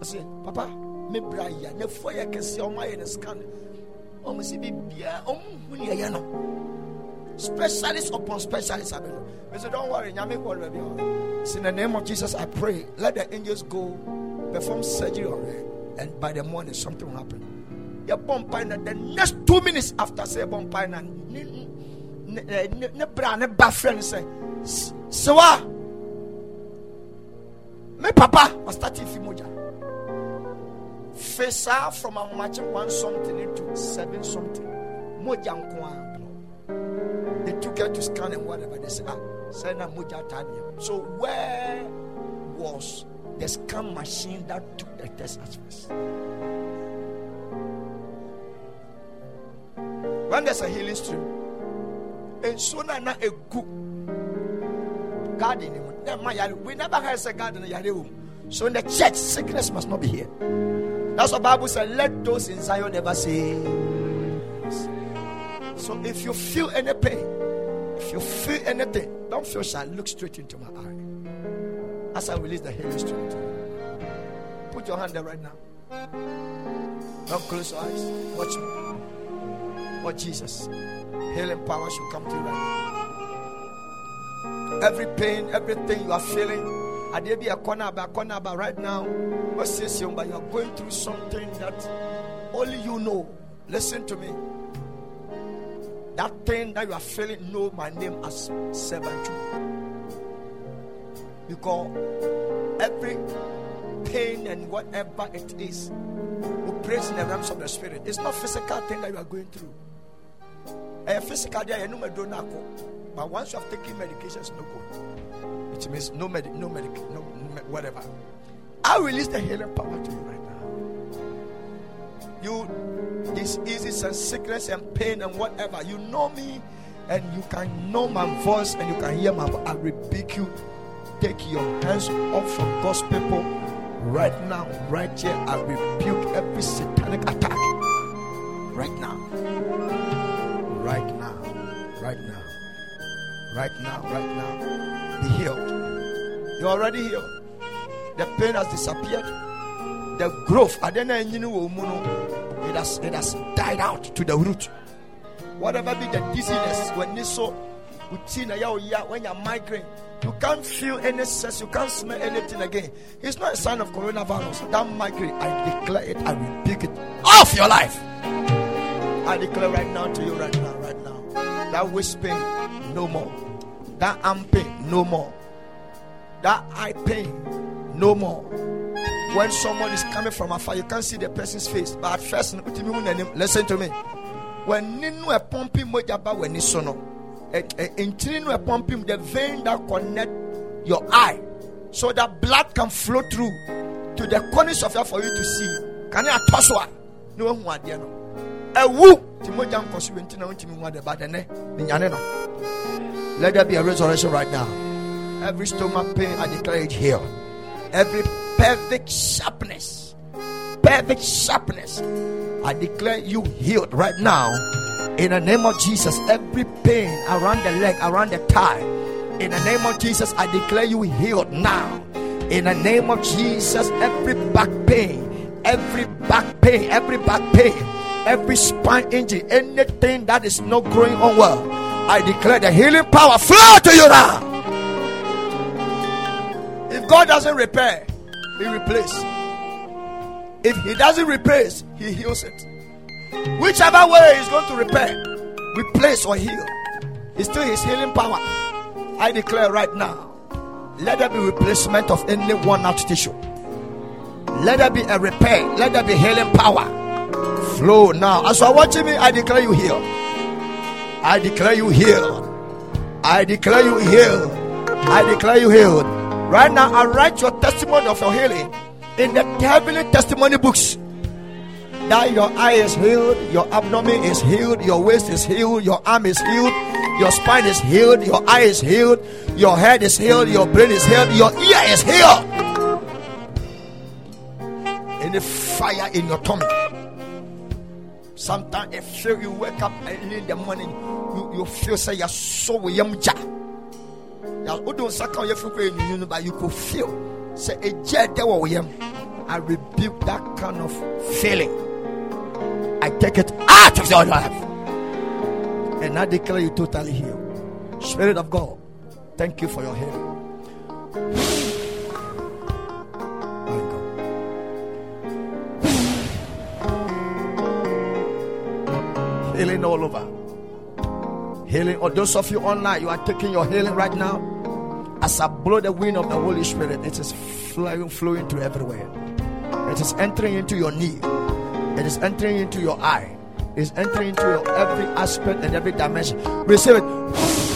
ɔsɛ papa me bra oh, oh, oh, ya ne fo yɛ kɛseɛ ɔmo ayɛ ne scan ɔmo sɛ bibia ɔmo hu ne ɛyɛ no. Specialist upon specialist abɛ no me say don't worry nyame kɔ baabi a so in the name of jesus i pray. Let the angels go perform surgery on her and by the morning something will happen. Yɛbɔ mpae na the next two minutes after sɛ yɛbɔ mpae na ne ne ne bra ne ba frɛ no sɛ "S- sewa me papa ɔstarte fi mogya fe saa from ahomakye one something into seven something. Mogya nko a. They took her to scan and whatever. They said ah na mogya taa neɛ so where was the scan machine that took the test at first? When there's a healing stream nsuo no a na egu garden. We never heard say garden wo so in the church sickness must not be here. That's what the bible said let those in zion never say so if you feel any pain if you feel anything don't feel shy. Look straight into my eye. As i release the healing you. Put your hand there right now. Don't close your eyes. Watch me. Watch jesus healing power should come to you right now every pain, everything you are feeling. And there be a corner about corner about right now. Oh, What's this young, but you are going through something that only you know. Listen to me. That thing that you are feeling, know my name as servant. Because every pain and whatever it is, we praise in the realms of the spirit. It's not physical thing that you are going through. A physical day, you know. But once you have taken medications, no good. It means no medic, no medic, no whatever. I release the healing power to you right now. You this diseases and sickness and pain and whatever. You know me, and you can know my voice, and you can hear my. I rebuke you. Take your hands off from God's people right now, right here. I rebuke every satanic attack right now, right now right now, right now. Be healed. You're already healed. The pain has disappeared. The growth, it has it has died out to the root. Whatever be the dizziness, when you saw oh when you're migraine, you can't feel any sense, you can't smell anything again. It's not a sign of coronavirus. That migraine, I declare it, I rebuke it off your life. I declare right now to you, right now. That waist pain, no more. That arm pain, no more. That eye pain, no more. When someone is coming from afar, you can't see the person's face. But at first, listen to me. When ninu a pumping mojaba when sono, intinu a pumping the vein that connect your eye, so that blood can flow through to the corners of your for you to see. Can you toss one? No one want no. Ewu no eh, let there be a resurrection right now. Every stomach pain i declare it healed. Every perfect sharpness perfect sharpness i declare you healed right now. In the name of jesus every pain around the leg around the thigh in the name of jesus i declare you healed now. In the name of jesus every back pain every back pain every back pain every spine injury, anything that is not growing on well, I declare the healing power flow to you now. If God doesn't repair, He replaces. If He doesn't replace, He heals it. Whichever way He's going to repair, replace or heal, it's still His healing power. I declare right now, let there be replacement of any worn out tissue. Let there be a repair. Let there be healing power flow now. As you are watching me, I declare you healed. I declare you healed. I declare you healed. I declare you healed. Right now, I write your testimony of your healing in the heavenly testimony books that your eye is healed, your abdomen is healed, your waist is healed, your arm is healed, your spine is healed, your eye is healed, your head is healed, your brain is healed, your ear is healed. Any fire in your tummy. Sometimes if feel you wake up early in the morning, you, you feel say you're so yamja. You don't suck on your foot, but you could feel say a jet I rebuke that kind of feeling. I take it out of your life. And I declare you totally healed. Spirit of God, thank you for your healing. Healing all over. Healing. Or those of you online, you are taking your healing right now. As I blow the wind of the Holy Spirit, it is flowing, flowing to everywhere. It is entering into your knee. It is entering into your eye. It's entering into your every aspect and every dimension. Receive it.